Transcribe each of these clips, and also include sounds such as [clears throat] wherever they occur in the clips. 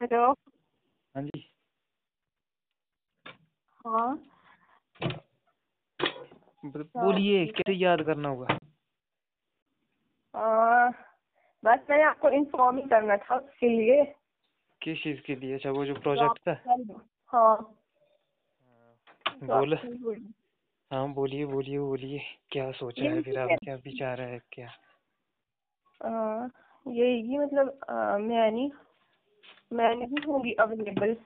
Hello. हाँ जी। हाँ। बोलिए कैसे याद करना होगा आ, बस मैंने आपको इन्फॉर्म ही करना था उसके लिए। किस चीज़ के लिए? अच्छा वो जो प्रोजेक्ट था? हाँ। बोल। हाँ बोलिए बोलिए बोलिए। क्या सोचा है फिर आप? क्या विचार है क्या? आ, यही मतलब आ, मैं नहीं मैं नहीं होंगी अवेलेबल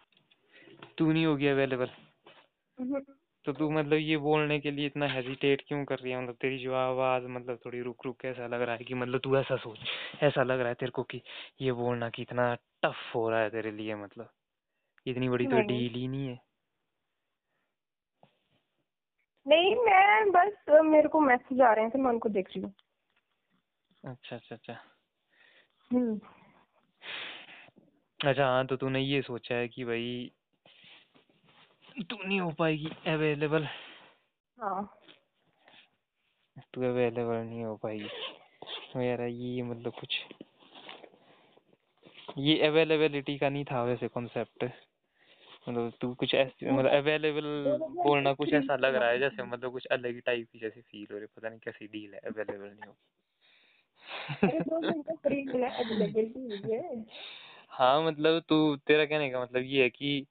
तू नहीं होगी अवेलेबल तो तू मतलब ये बोलने के लिए इतना हेजिटेट क्यों कर रही है? मतलब तेरी जो आवाज़ मतलब थोड़ी रुक रुक के ऐसा लग रहा है कि मतलब तू ऐसा सोच ऐसा लग रहा है तेरे को कि ये बोलना कितना टफ हो रहा है तेरे लिए मतलब। इतनी बड़ी तो डील ही नहीं है। नहीं मैं बस मेरे को मैसेज आ रहे हैं तो मैं उनको देख रही हूँ। अच्छा अच्छा अच्छा। हम्म, अच्छा हाँ तो तूने ये सोचा है कि भाई तू नहीं हो पाएगी अवेलेबल हाँ। तू अवेलेबल नहीं हो पाएगी। मेरा ये मतलब कुछ ये अवेलेबिलिटी का नहीं था वैसे कॉन्सेप्ट मतलब तू कुछ ऐसे मतलब अवेलेबल बोलना कुछ ऐसा लग रहा है जैसे मतलब कुछ अलग ही टाइप की जैसे फील हो रही है पता नहीं कैसी डील है अवेलेबल नहीं हो। [laughs] है है हाँ मतलब तू तेरा कहने का मतलब ये है कि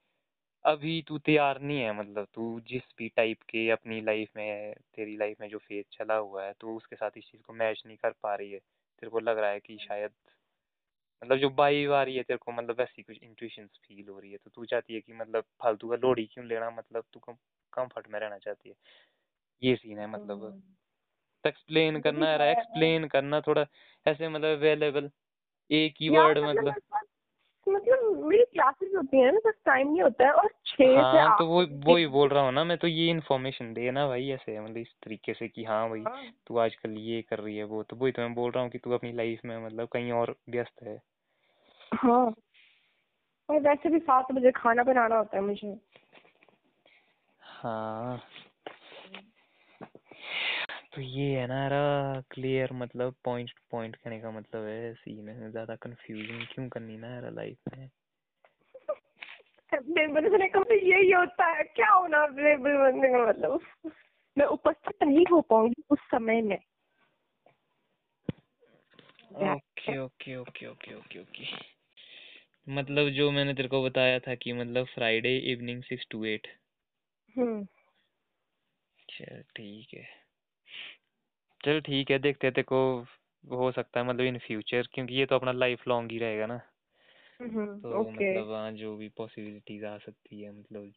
अभी तू तैयार नहीं है मतलब तू जिस भी टाइप के अपनी लाइफ में तेरी लाइफ में जो फ़ेज़ चला हुआ है तू उसके साथ इस चीज़ को मैच नहीं कर पा रही है। तेरे को लग रहा है कि शायद मतलब जो वाइब आ रही है तेरे को मतलब वैसी कुछ इंट्यूशन फील हो रही है तो तू चाहती है कि मतलब फालतू का लोड़ी क्यों लेना मतलब तू कम कंफर्ट में रहना चाहती है। ये सीन है मतलब एक्सप्लेन करना है। एक्सप्लेन करना थोड़ा ऐसे मतलब अवेलेबल एक ही वर्ड मतलब पास- मतलब मेरी क्लासेस होती है ना बस टाइम नहीं होता है और छह से हाँ तो वो वो ही बोल रहा हूँ ना मैं तो ये इन्फॉर्मेशन दे ना भाई ऐसे मतलब इस तरीके से कि हाँ भाई हाँ, तू आजकल ये कर रही है वो तो वही तो मैं बोल रहा हूँ कि तू अपनी लाइफ में मतलब कहीं और व्यस्त है। हाँ। और वैसे भी सात बजे खाना बनाना होता है मुझे। हाँ। तो ये है ना यारा क्लियर मतलब पॉइंट टू पॉइंट कहने का मतलब है सीन है। ज़्यादा कंफ्यूजन क्यों करनी ना यार लाइफ में? अवेलेबल होने का मतलब यही होता है। क्या होना अवेलेबल बनने का मतलब? मैं उपस्थित नहीं हो पाऊँगी उस समय में। Okay okay okay okay okay okay मतलब जो मैंने तेरे को बताया था कि मतलब Friday evening six to eight hmm. चल ठीक है। चल ठीक है देखते हैं तेरे को हो सकता है मतलब इन फ्यूचर क्योंकि ये तो अपना लाइफ लॉन्ग ही रहेगा ना। हम्म, तो ओके मतलब हाँ जो भी पॉसिबिलिटीज आ सकती है मतलब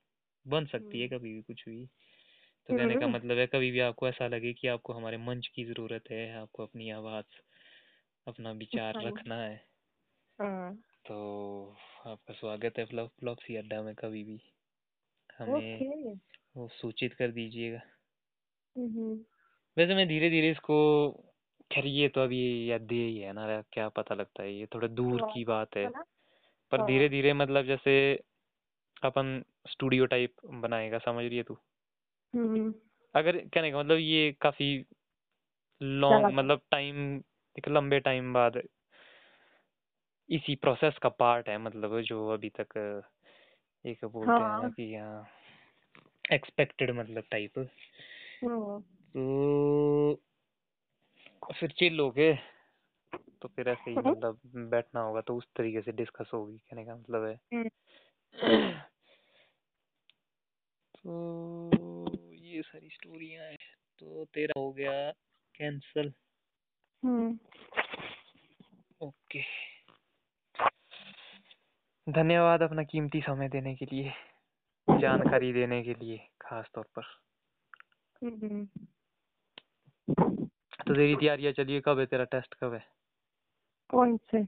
बन सकती है कभी भी कुछ भी। तो कहने का हम्म, मतलब है कभी भी आपको ऐसा लगे कि आपको हमारे मंच की ज़रूरत है आपको अपनी आवाज़ अपना विचार हाँ। रखना है। हाँ। तो आपका स्वागत है फ्लॉप फ्लॉपसी अड्डा में कभी भी। हमें ओके वो सूचित कर दीजिएगा। हम्म, वैसे मैं धीरे धीरे इसको खैर ये तो अभी याद ही है ना क्या पता लगता है ये थोड़ा दूर हाँ, की बात है है ना? पर हाँ। धीरे धीरे मतलब जैसे अपन स्टूडियो टाइप बनाएगा समझ रही है तू हम्म, अगर कहने का मतलब ये काफ़ी लॉन्ग मतलब टाइम एक लंबे टाइम बाद इसी प्रोसेस का पार्ट है मतलब जो अभी तक एक बोलते हैं ना हाँ। कि हाँ एक्सपेक्टेड मतलब टाइप हम्म, तो फिर चिल हो गए तो फिर ऐसे ही हम्म, मतलब बैठना होगा तो उस तरीके से डिस्कस होगी कहने का मतलब है। हम्म, [clears throat] तो ये सारी स्टोरियाँ हैं तो तेरा हो गया कैंसल। ओके धन्यवाद अपना कीमती समय देने के लिए जानकारी देने के लिए खास तौर पर हम्म। तो तेरी तैयारियाँ चलिए कब है तेरा टेस्ट कब है? कौन से?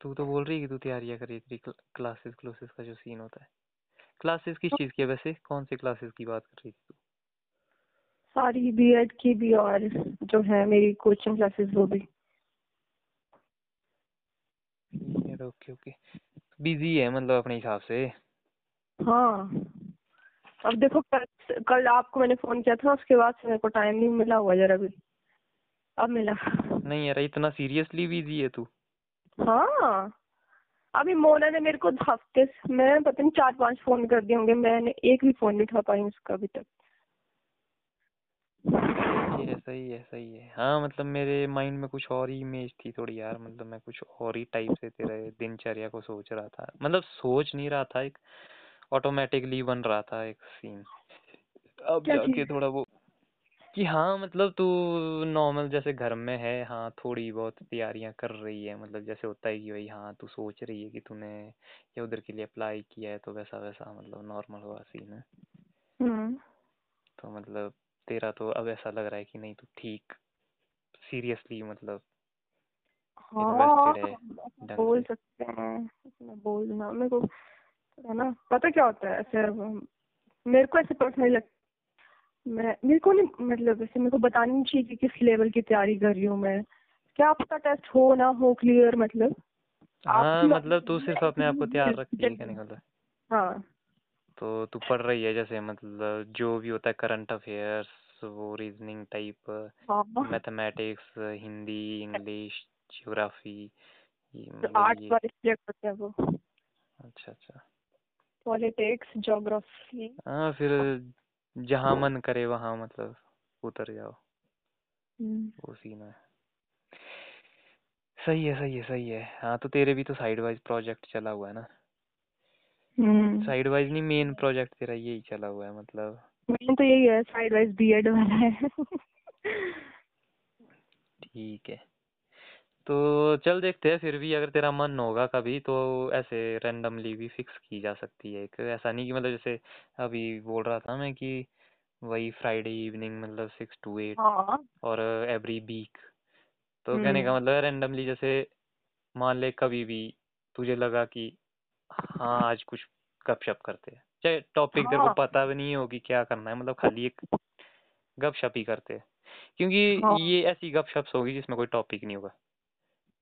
तू तो बोल रही है कि तू तैयारियाँ कर रही तेरी क्लासेस क्लासेस का जो सीन होता है। क्लासेस किस चीज़ की है वैसे? कौन से क्लासेस की बात कर रही थी तू? सारी बीएड की भी और जो है मेरी कोचिंग क्लासेस वो भी। ओके ओके बिज़ी है मतलब अपने हिसाब से? हाँ। अब देखो कल कल आपको मैंने फ़ोन किया था उसके बाद से मेरे को टाइम नहीं मिला हुआ जरा भी अब मिला। नहीं यार इतना सीरियसली बिज़ी है तू। हाँ। अभी मोना ने मेरे को हफ़्ते मैं पता नहीं चार पाँच फ़ोन कर दिए होंगे मैंने एक भी फ़ोन नहीं उठा पाई उसका अभी तक। है सही है सही है। हाँ मतलब मेरे माइंड में कुछ और ही इमेज थी थोड़ी यार मतलब मैं कुछ और ही टाइप से तेरे दिनचर्या को सोच रहा था। मतलब सोच नहीं रहा था एक ऑटोमेटिकली बन रहा था एक सीन अब जाके थोड़ा वो कि हाँ मतलब तू नॉर्मल जैसे घर में है हाँ थोड़ी बहुत तैयारियाँ कर रही है मतलब जैसे होता है कि भाई हाँ तू सोच रही है कि तूने ये उधर के लिए अप्लाई किया है तो वैसा वैसा मतलब नॉर्मल हुआ सीन है। हम्म। तो मतलब तेरा तो अब ऐसा लग रहा है कि नहीं तू ठीक सीरियसली मतलब हाँ बोल सकते हैं बोलना मेरे को है ना पता क्या होता है ऐसे मेरे को ऐसे पर्सनली लगता मैं मेरे को नहीं मतलब ऐसे मेरे को बतानी नहीं चाहिए कि किस लेवल की तैयारी कर रही हूँ मैं। क्या पता टेस्ट हो ना हो क्लियर मतलब? हाँ आपकी मतलब तू सिर्फ़ अपने आप को [laughs] तैयार रखती है मतलब। हाँ। तो तू पढ़ रही है जैसे मतलब जो भी होता है करंट अफेयर्स वो reasoning type mathematics Hindi English geography arts वाले सब्जेक्ट होते हैं वो। अच्छा अच्छा। पॉलिटिक्स ज्योग्राफी हाँ फिर जहाँ मन करे वहाँ मतलब उतर जाओ। वो सीन है। सही है सही है सही है। हाँ तो तेरे भी तो साइड वाइज प्रोजेक्ट चला हुआ है ना? हम्म। साइड वाइज नहीं मेन प्रोजेक्ट तेरा यही चला हुआ है मतलब। मेन तो यही है साइड वाइज बीएड वाला है। ठीक है। तो चल देखते हैं फिर भी अगर तेरा मन होगा कभी तो ऐसे रैंडमली भी फिक्स की जा सकती है एक। ऐसा नहीं कि मतलब जैसे अभी बोल रहा था मैं कि वही फ्राइडे इवनिंग मतलब सिक्स टू एट हाँ। और एवरी वीक तो कहने का हम्म। मतलब रैंडमली जैसे मान ले कभी भी तुझे लगा कि हाँ आज कुछ गपशप करते हैं। चाहे टॉपिक तेरे को हाँ। पता भी नहीं होगी क्या करना है मतलब खाली एक गपशप ही करते हैं। क्योंकि हाँ। ये ऐसी गपशप्स होगी जिसमें कोई टॉपिक नहीं होगा।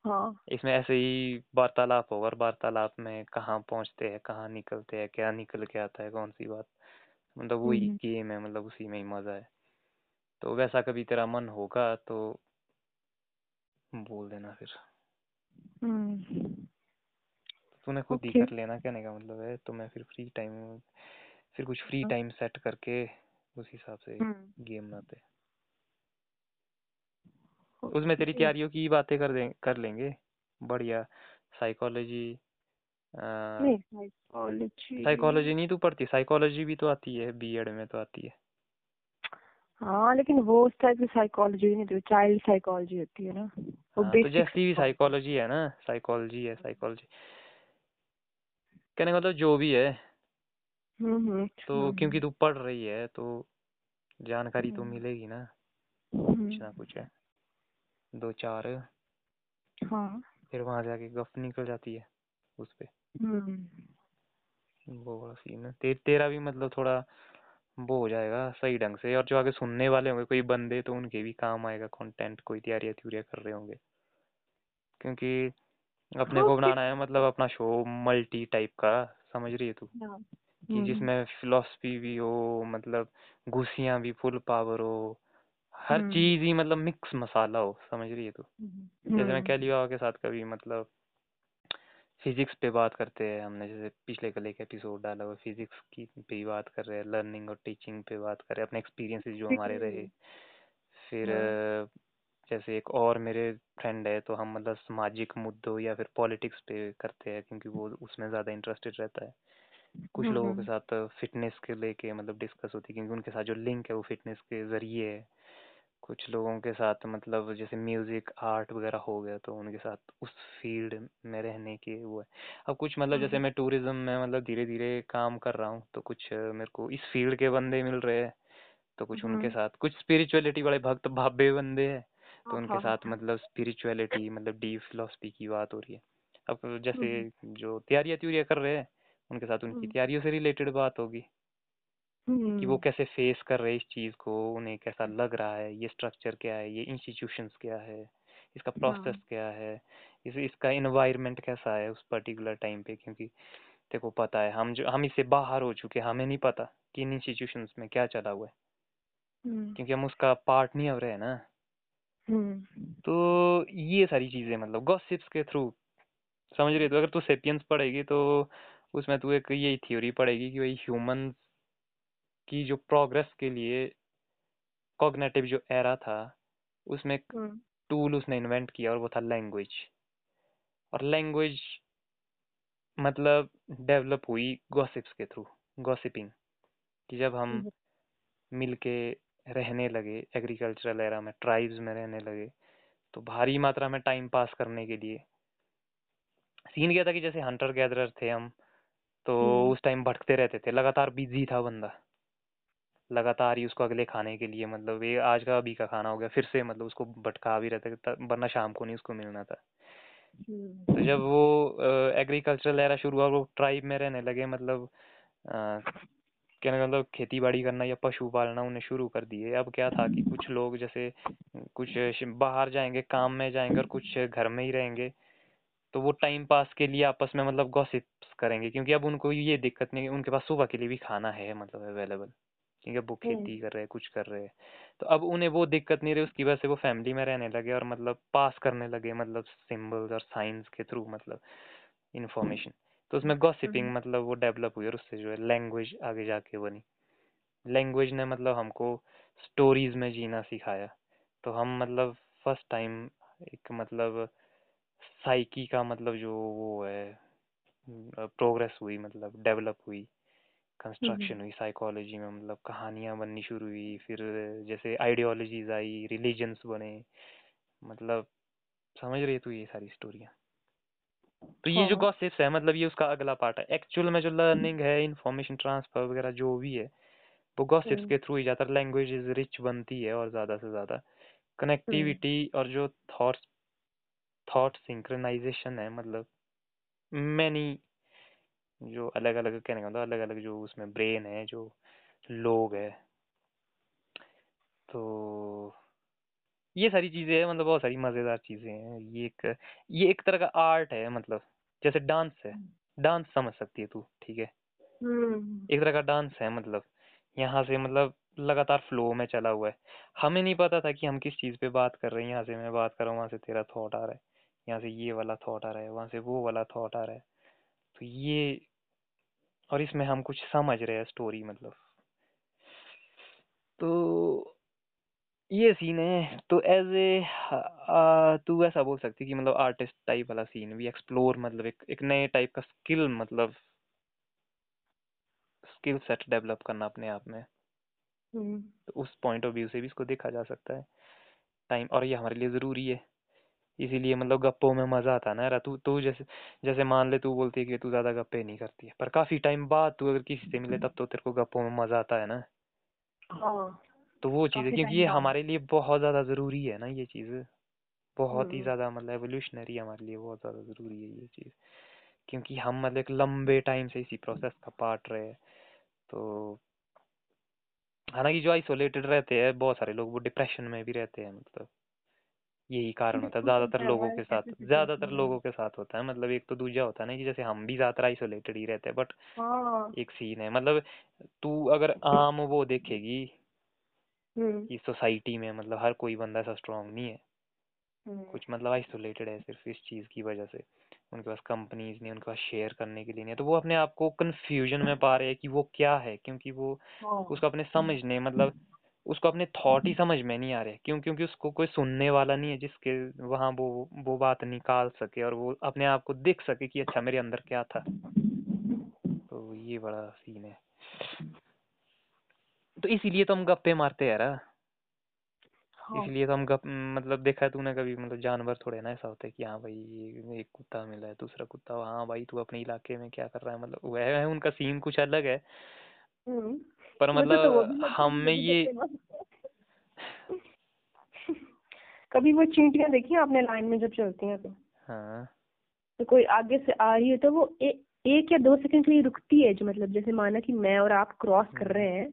हाँ। इसमें ऐसे ही वार्तालाप होगा और वार्तालाप में कहाँ पहुँचते हैं कहाँ निकलते हैं क्या निकल के आता है कौन सी बात। मतलब वही हम्म गेम है मतलब उसी में ही मज़ा है। तो वैसा कभी तेरा मन होगा तो बोल देना फिर। हम्म तूने खुद ही ओके। कर लेना कहने का मतलब है तो मैं फिर फ्री टाइम फिर कुछ फ्री हाँ, टाइम सेट करके उस हिसाब से हम्म गेम बनाते उसमें तेरी तैयारियों की बातें कर दें कर लेंगे। बढ़िया। साइकोलॉजी साइकोलॉजी साइकोलॉजी नहीं तू पढ़ती? साइकोलॉजी भी तो आती है बीएड में तो आती है। हाँ लेकिन वो उस टाइप की साइकोलॉजी नहीं होती चाइल्ड साइकोलॉजी होती है ना। वो हाँ तो जैसी भी साइकोलॉजी है ना साइकोलॉजी है साइकोलॉजी कहने का मतलब जो भी है। हम्म हम्म तो क्योंकि तू पढ़ रही है तो जानकारी तो हम्म, मिलेगी ना हम्म, कुछ ना कुछ है। दो चार। हाँ। फिर वहाँ जाके गप निकल जाती है उस पे। हम्म। वो बड़ा सीन है। ते, तेरा भी मतलब थोड़ा वो हो जाएगा सही ढंग से। और जो आगे सुनने वाले होंगे कोई बंदे तो उनके भी काम आएगा कंटेंट कोई तैयारियाँ त्यूरिया कर रहे होंगे। क्योंकि अपने को बनाना है मतलब अपना शो मल्टी टाइप का समझ रही है तू? हाँ, कि हम्म। जिसमें फिलोसफी भी हो मतलब घुसियाँ भी फुल पावर हो हर हम्म। चीज़ ही मतलब मिक्स मसाला हो समझ रही है तू? जैसे मैं हम्म। कैलियो के साथ कभी मतलब फिजिक्स पे बात करते हैं हमने जैसे पिछले कल एक एपिसोड डाला हुआ फिजिक्स की पे बात कर रहे हैं लर्निंग और टीचिंग पे बात कर रहे हैं अपने एक्सपीरियंसेस जो हमारे रहे। फिर हाँ, जैसे एक और मेरे फ्रेंड है तो हम मतलब सामाजिक मुद्दों या फिर पॉलिटिक्स पे करते हैं क्योंकि वो उसमें ज़्यादा इंटरेस्टेड रहता है। कुछ लोगों के हम्म। साथ फिटनेस के लेके मतलब डिस्कस होती है क्योंकि उनके साथ जो लिंक है वो फिटनेस के ज़रिए है। कुछ लोगों के साथ मतलब जैसे म्यूज़िक आर्ट वगैरह हो गया तो उनके साथ उस फ़ील्ड में रहने के वो है। अब कुछ मतलब जैसे हम्म। मैं टूरिज़्म में मतलब धीरे धीरे काम कर रहा हूँ तो कुछ अ, मेरे को इस फ़ील्ड के बंदे मिल रहे हैं तो कुछ उनके हम्म, साथ कुछ स्पिरिचुअलिटी वाले भक्त भावे बंदे हैं तो उनके साथ मतलब स्पिरिचुअलिटी मतलब डीप फिलोसफी की बात हो रही है। अब जैसे हम्म। जो तैयारियाँ त्यूरियाँ कर रहे हैं उनके साथ उनकी तैयारियों से रिलेटेड बात होगी। कि वो हम्म। कैसे फेस कर रहे इस चीज़ को उन्हें कैसा लग रहा है ये स्ट्रक्चर क्या है ये इंस्टीट्यूशंस क्या है इसका प्रोसेस हाँ क्या है इस इसका इन्वायरमेंट कैसा है उस पर्टिकुलर टाइम पे? क्योंकि को पता है हम जो हम इससे बाहर हो चुके हैं हमें नहीं पता कि इन इंस्टीट्यूशंस में क्या चला हुआ है। हम्म। क्योंकि हम उसका पार्ट नहीं हो रहे हैं ना। हम्म। तो ये सारी चीज़ें मतलब गॉसिप्स के थ्रू समझ रहे है? तो अगर तू सेपियंस पढ़ेगी तो उसमें तू एक यही थ्योरी पढ़ेगी कि भाई ह्यूमन की जो प्रोग्रेस के लिए कॉग्नेटिव जो एरा था उसमें हम्म। टूल उसने इन्वेंट किया और वो था लैंग्वेज और लैंग्वेज मतलब डेवलप हुई गॉसिप्स के थ्रू गॉसिपिंग कि जब हम हम्म। मिलके रहने लगे एग्रीकल्चरल एरा में ट्राइब्स में रहने लगे तो भारी मात्रा में टाइम पास करने के लिए सीन क्या था कि जैसे हंटर गैदरर थे हम तो हम्म। उस टाइम भटकते रहते थे लगातार बिज़ी था बंदा। लगातार ही उसको अगले खाने के लिए मतलब ये आज का अभी का खाना हो गया फिर से मतलब उसको भटका भी रहता था वरना शाम को नहीं उसको मिलना था। हम्म। तो जब वो एग्रीकल्चरल एरा शुरू हुआ वो ट्राइब में रहने लगे मतलब अ, कहने का मतलब खेती बाड़ी करना या पशु पालना उन्हें शुरू कर दिए। अब क्या था कि कुछ लोग जैसे कुछ बाहर जाएँगे काम में जाएँगे और कुछ घर में ही रहेंगे तो वो टाइम पास के लिए आपस में मतलब गॉसिप्स करेंगे क्योंकि अब उनको ये दिक्कत नहीं उनके पास सुबह के लिए भी खाना है मतलब अवेलेबल क्योंकि वो हम्म। खेती कर रहे हैं कुछ कर रहे हैं। तो अब उन्हें वो दिक्कत नहीं रही उसकी वजह से वो फैमिली में रहने लगे और मतलब पास करने लगे मतलब सिंबल्स और साइंस के थ्रू मतलब इंफॉर्मेशन तो उसमें गॉसिपिंग हम्म। मतलब वो डेवलप हुई और उससे जो है लैंग्वेज आगे जाके बनी। लैंग्वेज ने मतलब हमको स्टोरीज में जीना सिखाया। तो हम मतलब फ़र्स्ट टाइम एक मतलब साइकी का मतलब जो वो है प्रोग्रेस हुई मतलब डेवलप हुई। कंस्ट्रक्शन हम्म। हुई साइकोलॉजी में मतलब कहानियाँ बननी शुरू हुई फिर जैसे आइडियोलॉजीज आई रिलीजन्स बने मतलब समझ रही है तू ये सारी स्टोरियाँ तो ये जो हाँ। गॉसिप्स है मतलब ये उसका अगला पार्ट है। एक्चुअल में जो लर्निंग है इंफॉर्मेशन ट्रांसफ़र वगैरह जो भी है वो गॉसिप्स हम्म। के थ्रू ही जाता है। लैंग्वेज इज़ रिच बनती है और ज़्यादा से ज़्यादा। हम्म। कनेक्टिविटी और जो थॉट्स थॉट सिंक्रोनाइजेशन है मतलब मैनी जो अलग अलग कहने का मतलब अलग अलग जो उसमें ब्रेन है जो लोग है। तो ये सारी चीज़ें हैं मतलब बहुत सारी मज़ेदार चीज़ें हैं। ये एक ये एक तरह का आर्ट है मतलब जैसे डांस है। डांस समझ सकती है तू ठीक है? हम्म। एक तरह का डांस है मतलब। यहाँ से मतलब लगातार फ्लो में चला हुआ है। हमें नहीं पता था कि हम किस चीज़ पे बात कर रहे हैं। यहाँ से मैं बात कर रहा हूँ वहाँ से तेरा थॉट आ रहा है। यहाँ से ये वाला थॉट आ रहा है वहाँ से वो वाला थॉट आ रहा है। तो ये और इसमें हम कुछ समझ रहे हैं स्टोरी मतलब। तो ये सीन है तो एज ए तू ऐसा बोल सकती कि मतलब आर्टिस्ट टाइप वाला सीन भी एक्सप्लोर मतलब एक एक नए टाइप का स्किल मतलब स्किल सेट डेवलप करना अपने आप में। हम्म। तो उस पॉइंट ऑफ़ व्यू से भी इसको देखा जा सकता है। टाइम और ये हमारे लिए ज़रूरी है। इसीलिए मतलब गप्पों में मज़ा आता है ना यार। तू तू जैसे जैसे मान ले तू बोलती है कि तू ज़्यादा गप्पे नहीं करती है पर काफ़ी टाइम बाद तू अगर किसी से मिले तब तो तेरे को गप्पों में मज़ा आता है ना। हाँ तो वो चीज़ है क्योंकि ये हमारे लिए बहुत ज़्यादा ज़रूरी है ना ये चीज़। बहुत ही हम्म। ज़्यादा मतलब एवोल्यूशनरी हमारे लिए बहुत ज़्यादा ज़रूरी है ये चीज़। क्योंकि हम मतलब एक लंबे टाइम से इसी प्रोसेस का पार्ट रहे तो हालाँकि जो आइसोलेटेड रहते हैं बहुत सारे लोग वो डिप्रेशन में भी रहते हैं मतलब। यही कारण होता है ज़्यादातर लोगों के साथ ज़्यादातर लोगों के साथ होता है मतलब एक तो दूजा होता है ना कि जैसे हम भी ज़्यादातर आइसोलेटेड ही रहते हैं बट हाँ। एक सीन है मतलब तू अगर आम वो देखेगी हम्म। कि सोसाइटी में मतलब हर कोई बंदा ऐसा स्ट्रांग नहीं है। हम्म। कुछ मतलब आइसोलेटेड है सिर्फ़ इस चीज़ की वजह से उनके पास कंपनीज़ नहीं उनके पास शेयर करने के लिए नहीं है तो वो अपने आप को कंफ्यूजन में पा रहे हैं कि वो क्या है क्योंकि वो हाँ। उसको अपने समझने मतलब उसको अपने थॉट ही समझ में नहीं आ रहे क्यों क्योंकि उसको कोई सुनने वाला नहीं है जिसके वहाँ वो वो बात निकाल सके और वो अपने आप को देख सके कि अच्छा मेरे अंदर क्या था। तो ये बड़ा सीन है। तो इसीलिए तो हम गप्पे मारते हैं यार हाँ। इसलिए तो हम गप मतलब देखा है तूने कभी मतलब जानवर थोड़े ना ऐसा होता है कि हाँ भाई एक कुत्ता मिला है दूसरा कुत्ता हाँ भाई तू अपने इलाके में क्या कर रहा है मतलब वह है उनका सीन कुछ अलग है। हम्म। पर तो मतलब हम में ये तो कभी वो चींटियाँ देखी हैं आपने लाइन में जब चलती हैं तो? हाँ। तो कोई आगे से आ रही है तो वो ए, एक या दो सेकंड के लिए रुकती है जो मतलब जैसे माना कि मैं और आप क्रॉस कर रहे हैं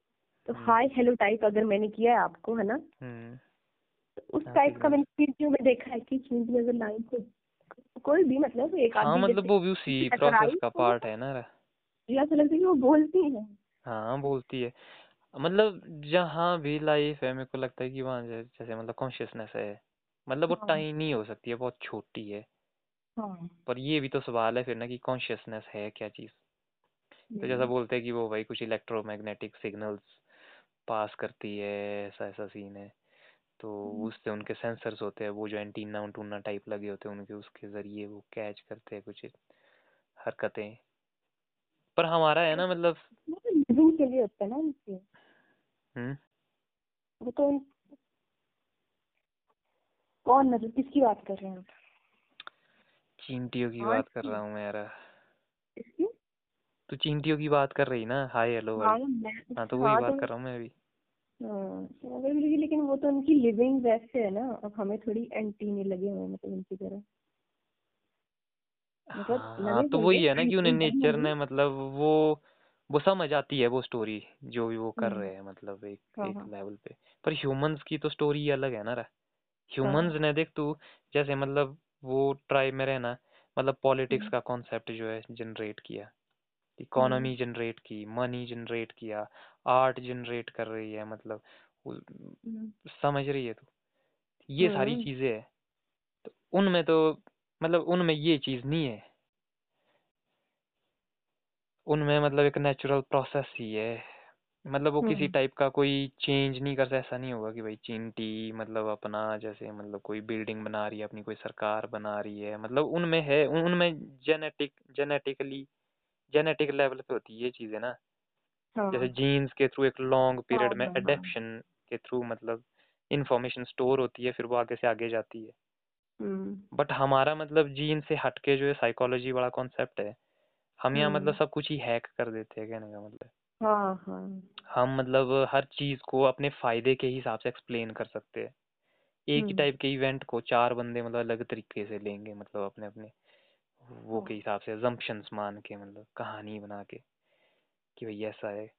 तो हम्म। हाय हेलो टाइप अगर मैंने किया है आपको है ना? हम्म। तो उस टाइप का मैंने चींटियों में देखा है कि चींटी अगर लाइन से कोई भी मतलब एक हाँ आदमी मतलब वो भी उसी प्रोसेस का तो पार्ट है ना। मुझे ऐसा लगता है कि वो बोलती हैं। हाँ बोलती है। मतलब जहाँ भी लाइफ है मेरे को लगता है कि वहाँ जै- जैसे मतलब कॉन्शियसनेस है। मतलब वो हाँ। टाइनी हो सकती है बहुत छोटी है। हाँ। पर ये भी तो सवाल है फिर ना कि कॉन्शियसनेस है क्या चीज़? तो जैसा हम्म, बोलते हैं कि वो भाई कुछ इलेक्ट्रोमैग्नेटिक सिग्नल्स पास करती है ऐसा ऐसा सीन है। तो हम्म, उससे उनके सेंसर्स होते हैं वो जो एंटीना उंटूना टाइप लगे होते हैं उनके उसके ज़रिए वो कैच करते हैं कुछ हरकतें। पर हमारा है ना मतलब लिविंग के लिए होता है ना उनके। हम्म। वो तो कौन मतलब किसकी बात कर रहे हैं आप? चींटियों की हाँ बात कर रहा हूँ मैं यार। तू चींटियों की बात कर रही ना हाय हेलो हाँ हाँ तो वही हाँ बात तो कर रहा हूँ मैं अभी। हाँ लेकिन वो तो उनकी लिविंग वैसे है ना अब हमें थोड़ी एंटीने लगे हुए मतलब उनकी तरह हाँ तो हुए वही है ना कि उन्हें नेचर ने मतलब वो वो समझ आती है वो स्टोरी जो भी वो कर हम्म। रहे हैं मतलब एक हाँ एक हाँ। लेवल पे। पर ह्यूमंस की तो स्टोरी अलग है ना रा। हाँ ह्यूमंस ने देख तू जैसे मतलब वो ट्राइब में रहना मतलब पॉलिटिक्स हम्म। का कॉन्सेप्ट जो है जनरेट किया। हम्म। इकोनॉमी जनरेट की मनी जनरेट किया आर्ट जनरेट कर रही है मतलब हम्म। समझ रही है तू? ये सारी हम्म चीज़ें है। तो उनमें तो मतलब उनमें ये चीज़ नहीं है। उनमें मतलब एक नेचुरल प्रोसेस ही है। मतलब वो किसी हम्म। टाइप का कोई चेंज नहीं करता ऐसा नहीं होगा कि भाई चींटी मतलब अपना जैसे मतलब कोई बिल्डिंग बना रही है अपनी कोई सरकार बना रही है। मतलब उनमें है उन- उनमें जेनेटिक जेनेटिकली जेनेटिक लेवल पे होती है ये चीज़ें ना। जैसे हाँ। जीन्स के थ्रू एक लॉन्ग हाँ पीरियड में हाँ हाँ एडेप्शन के थ्रू मतलब इंफॉर्मेशन स्टोर होती है फिर वो आगे से आगे जाती है। हम्म बट हमारा मतलब जीन से हटके जो है साइकोलॉजी वाला कॉन्सेप्ट है हम यहाँ मतलब हम्म। सब कुछ ही हैक कर देते हैं कहने का मतलब। हाँ हाँ। हम मतलब हर चीज़ को अपने फ़ायदे के हिसाब से एक्सप्लेन कर सकते हैं। एक ही हम्म। टाइप के इवेंट को चार बंदे मतलब अलग तरीके से लेंगे मतलब अपने अपने वो हाँ। के हिसाब से जम्पशंस मान के मतलब कहानी बना के कि भाई ऐसा है।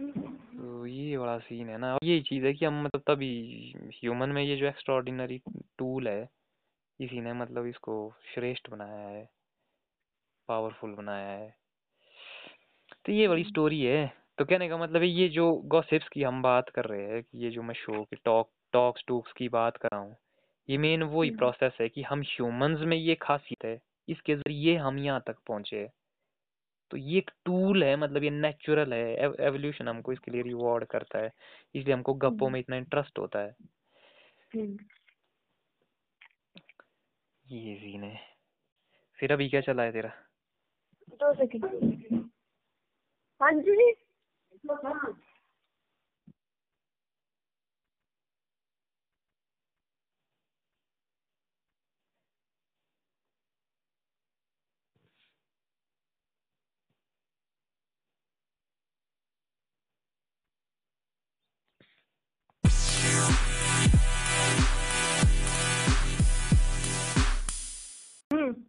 तो ये बड़ा सीन है ना। ये चीज़ है कि हम मतलब तभी ह्यूमन में ये जो एक्स्ट्रॉर्डिनरी टूल है इसी ने मतलब इसको श्रेष्ठ बनाया है पावरफुल बनाया है। तो ये बड़ी हम्म स्टोरी है। तो कहने का मतलब है ये जो गॉसिप्स की हम बात कर रहे हैं कि ये जो मैं शो की टॉक टॉक्स टूक्स की बात कर रहा हूँ ये मेन वही हम्म। प्रोसेस है कि हम ह्यूमंस में ये खासियत है इसके ज़रिए हम यहाँ तक पहुँचे हैं। तो ये एक टूल है मतलब ये नेचुरल है एवोल्यूशन हमको इसके लिए रिवॉर्ड करता है इसलिए हमको गप्पों हम्म। में इतना इंटरेस्ट होता है। हम्म। ये सीन है। फिर अभी क्या चला है तेरा? दो सेकंड हाँ जी।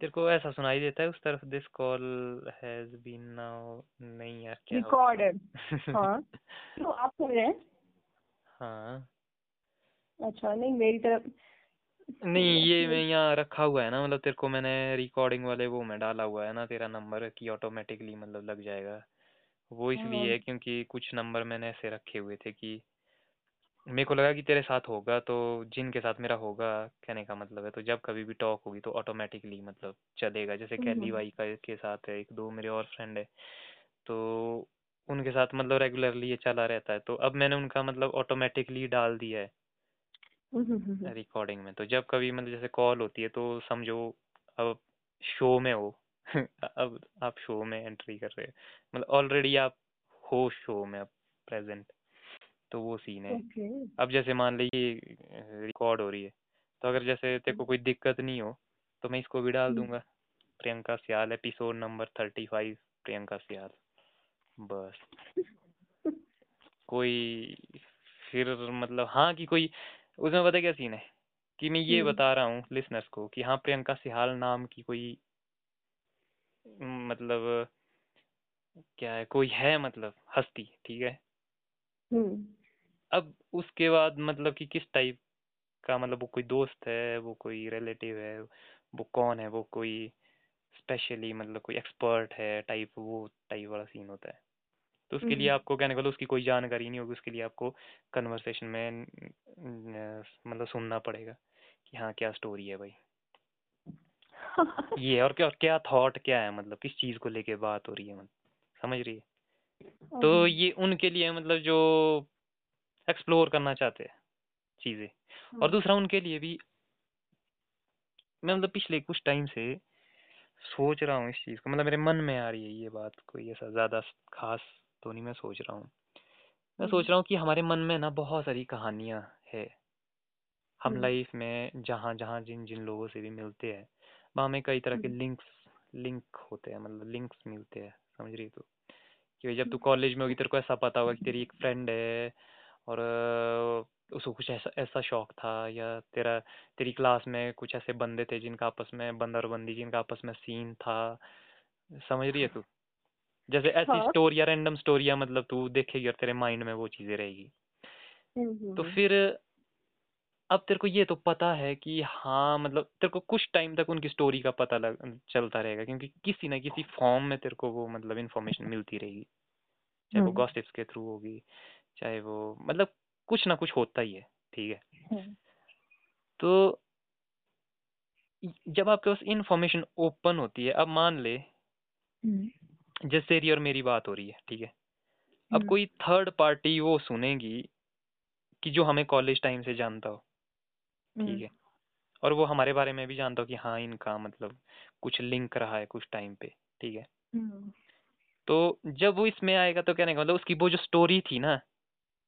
तेरे को ऐसा सुनाई देता है उस तरफ़ this call has been now नहीं यार क्या रिकॉर्डेड हाँ। तो आप सुन रहे हैं? हाँ। अच्छा नहीं मेरी तरफ़ नहीं ये मैं यहाँ रखा हुआ है ना मतलब तेरे को मैंने रिकॉर्डिंग वाले वो में डाला हुआ है ना तेरा नंबर कि ऑटोमेटिकली मतलब लग जाएगा। वो इसलिए हाँ है क्योंकि कुछ नंबर मैंने ऐसे रखे हुए थे कि मेरे को लगा कि तेरे साथ होगा तो जिनके साथ मेरा होगा कहने का मतलब है तो जब कभी भी टॉक होगी तो ऑटोमेटिकली मतलब चलेगा। जैसे कैली हम्म। वाई का के साथ है एक दो मेरे और फ्रेंड है तो उनके साथ मतलब रेगुलरली ये चला रहता है। तो अब मैंने उनका मतलब ऑटोमेटिकली डाल दिया है हम्म, हम्म, हम्म, रिकॉर्डिंग में। तो जब कभी मतलब जैसे कॉल होती है तो समझो अब शो में हो [laughs] अब आप शो में एंट्री कर रहे हो। मतलब ऑलरेडी आप हो शो में अब प्रेजेंट तो वो सीन है। ओके। अब जैसे मान लीजिए रिकॉर्ड हो रही है तो अगर जैसे तेरे को कोई दिक्कत नहीं हो तो मैं इसको भी डाल हम्म, दूँगा। Priyanka Sial episode number thirty five Priyanka Sial. बस। कोई फिर मतलब हाँ कि कोई उसमें पता क्या सीन है? कि मैं ये हम्म, बता रहा हूँ लिसनर्स को कि हाँ प्रियंका सिहाल नाम की कोई मतलब क्या है कोई है मतलब हस्ती ठीक है? हम्म, अब उसके बाद मतलब कि किस टाइप का मतलब वो कोई दोस्त है वो कोई रिलेटिव है वो कौन है वो कोई स्पेशली मतलब कोई एक्सपर्ट है टाइप वो टाइप वाला सीन होता है। तो उसके लिए हम्म, आपको कहने का मतलब उसकी कोई जानकारी नहीं होगी उसके लिए आपको कन्वर्सेशन में मतलब सुनना पड़ेगा कि हाँ क्या स्टोरी है भाई। ये और क्या और क्या थॉट क्या है मतलब किस चीज़ को लेके बात हो रही है मतलब समझ रही है? तो हम्म, ये उनके लिए मतलब जो एक्सप्लोर करना चाहते हैं चीज़ें। और हम्म, दूसरा उनके लिए भी मैं मतलब पिछले कुछ टाइम से सोच रहा हूँ इस चीज़ को मतलब मेरे मन में आ रही है ये बात कोई ऐसा ज़्यादा खास तो नहीं मैं सोच रहा हूँ। मैं सोच हम्म, रहा हूँ कि हमारे मन में ना बहुत सारी कहानियाँ है। हम हम्म, लाइफ में जहाँ जहाँ जिन जिन लोगों से भी मिलते हैं वहाँ हमें कई तरह के हम्म, लिंक्स लिंक होते हैं मतलब लिंक्स मिलते हैं समझ रही तो? कि जब तू कॉलेज में होगी तेरे को ऐसा पता होगा कि तेरी एक फ्रेंड है और उसको कुछ ऐसा ऐसा शौक था या तेरा तेरी क्लास में कुछ ऐसे बंदे थे जिनका आपस में बंदर बंदी जिनका आपस में सीन था? समझ रही है तू? जैसे ऐसी हाँ। स्टोरियाँ रैंडम स्टोरियाँ मतलब तू देखेगी और तेरे माइंड में वो चीज़ें रहेगी। हम्म, तो हम्म, फिर अब तेरे को ये तो पता है कि हाँ मतलब तेरे को कुछ टाइम तक उनकी स्टोरी का पता लग चलता रहेगा क्योंकि किसी ना किसी फॉर्म में तेरे को वो मतलब इन्फॉर्मेशन मिलती रहेगी। चाहे वो हम्म, गॉसिप्स के थ्रू होगी चाहे वो मतलब कुछ ना कुछ होता ही है ठीक है? हम्म, तो जब आपके पास इन्फॉर्मेशन ओपन होती है अब मान ले हम्म, जैसे तेरी और मेरी बात हो रही है ठीक है? अब हम्म, कोई थर्ड पार्टी वो सुनेगी कि जो हमें कॉलेज टाइम से जानता हो ठीक है? और वो हमारे बारे में भी जानता हो कि हाँ इनका मतलब कुछ लिंक रहा है कुछ टाइम पे ठीक है? तो जब वो इसमें आएगा तो कहने का मतलब उसकी वो जो स्टोरी थी ना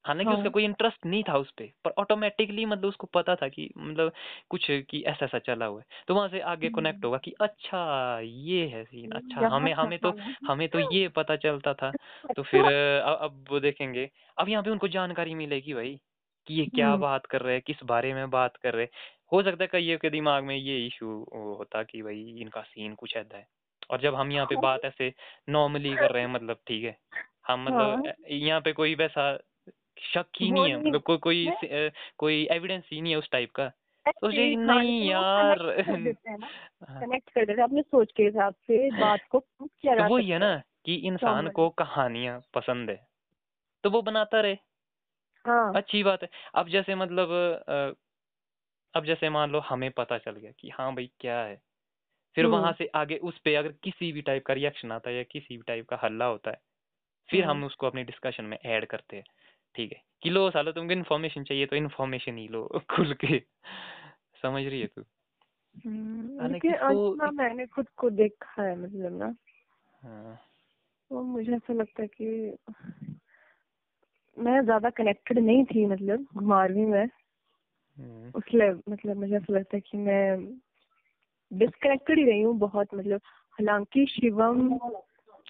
हालाँकि उसका हाँ। कोई इंटरेस्ट नहीं था उस पे पर ऑटोमेटिकली मतलब उसको पता था कि मतलब कुछ कि ऐसा ऐसा चला हुआ है। तो वहाँ से आगे कनेक्ट हम्म, होगा कि अच्छा ये है सीन अच्छा हमें हमें तो हाँ। हमें तो ये पता चलता था। तो [laughs] फिर अब वो देखेंगे अब यहाँ पे उनको जानकारी मिलेगी भाई कि ये क्या हम्म, बात कर रहे हैं किस बारे में बात कर रहे हैं। हो सकता है कईयों के दिमाग में ये इशू होता कि भाई इनका सीन कुछ ऐसा है। और जब हम यहाँ पे बात ऐसे नॉर्मली कर रहे हैं मतलब ठीक है हम मतलब हाँ। यहाँ पे कोई वैसा शक ही नहीं है मतलब कोई कोई है। कोई एविडेंस ही नहीं है उस टाइप का। कि हाँ नहीं यार कनेक्ट कर देते हैं [laughs] हाँ, हैं अपने सोच के हिसाब से [laughs] बात को किया तो जा वही है ना कि इंसान को कहानियाँ पसंद है तो वो बनाता रहे। हाँ। अच्छी बात है। अब जैसे मतलब अब जैसे मान लो हमें पता चल गया कि हाँ भाई क्या है फिर वहाँ हम्म। से आगे उस पे अगर किसी भी टाइप का रिएक्शन आता है या किसी भी टाइप का हल्ला होता है फिर हम्म। हम उसको अपनी डिस्कशन में ऐड करते हैं। ठीक है। कि लो सालो तुमको इन्फॉर्मेशन चाहिए तो इन्फॉर्मेशन ही लो [laughs] खुल के। समझ रही है तू? हम्म, इत... मैंने खुद को देखा है मतलब ना। हाँ, तो मुझे ऐसा लगता है कि मैं ज़्यादा कनेक्टेड नहीं थी मतलब घुमारवीं में। हम्म, उसलिए मतलब मुझे ऐसा लगता है कि मैं डिस्कनेक्टेड ही रही हूँ बहुत मतलब हालाँकि शिवम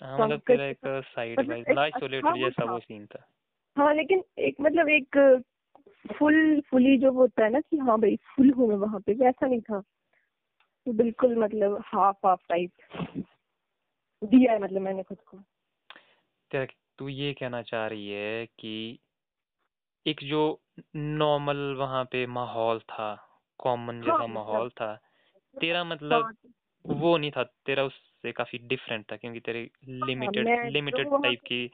हाँ मतलब तेरा एक साइड मतलब अच्छा आइसोलेटेड जैसा वो सीन था। हाँ लेकिन एक मतलब एक फुल फुली जो होता है ना कि हाँ भाई फुल हूँ मैं वहाँ पे वैसा नहीं था। तो बिल्कुल मतलब हाफ़ हाफ़ टाइप दिया है मतलब मैंने खुद को। तेरा तू ये कहना चाह रही है कि एक जो नॉर्मल वहाँ पे माहौल था कॉमन हाँ जैसा मतलब माहौल था तेरा मतलब हाँ। वो नहीं था तेरा उससे काफ़ी डिफरेंट था क्योंकि तेरे हाँ लिमिटेड लिमिटेड टाइप की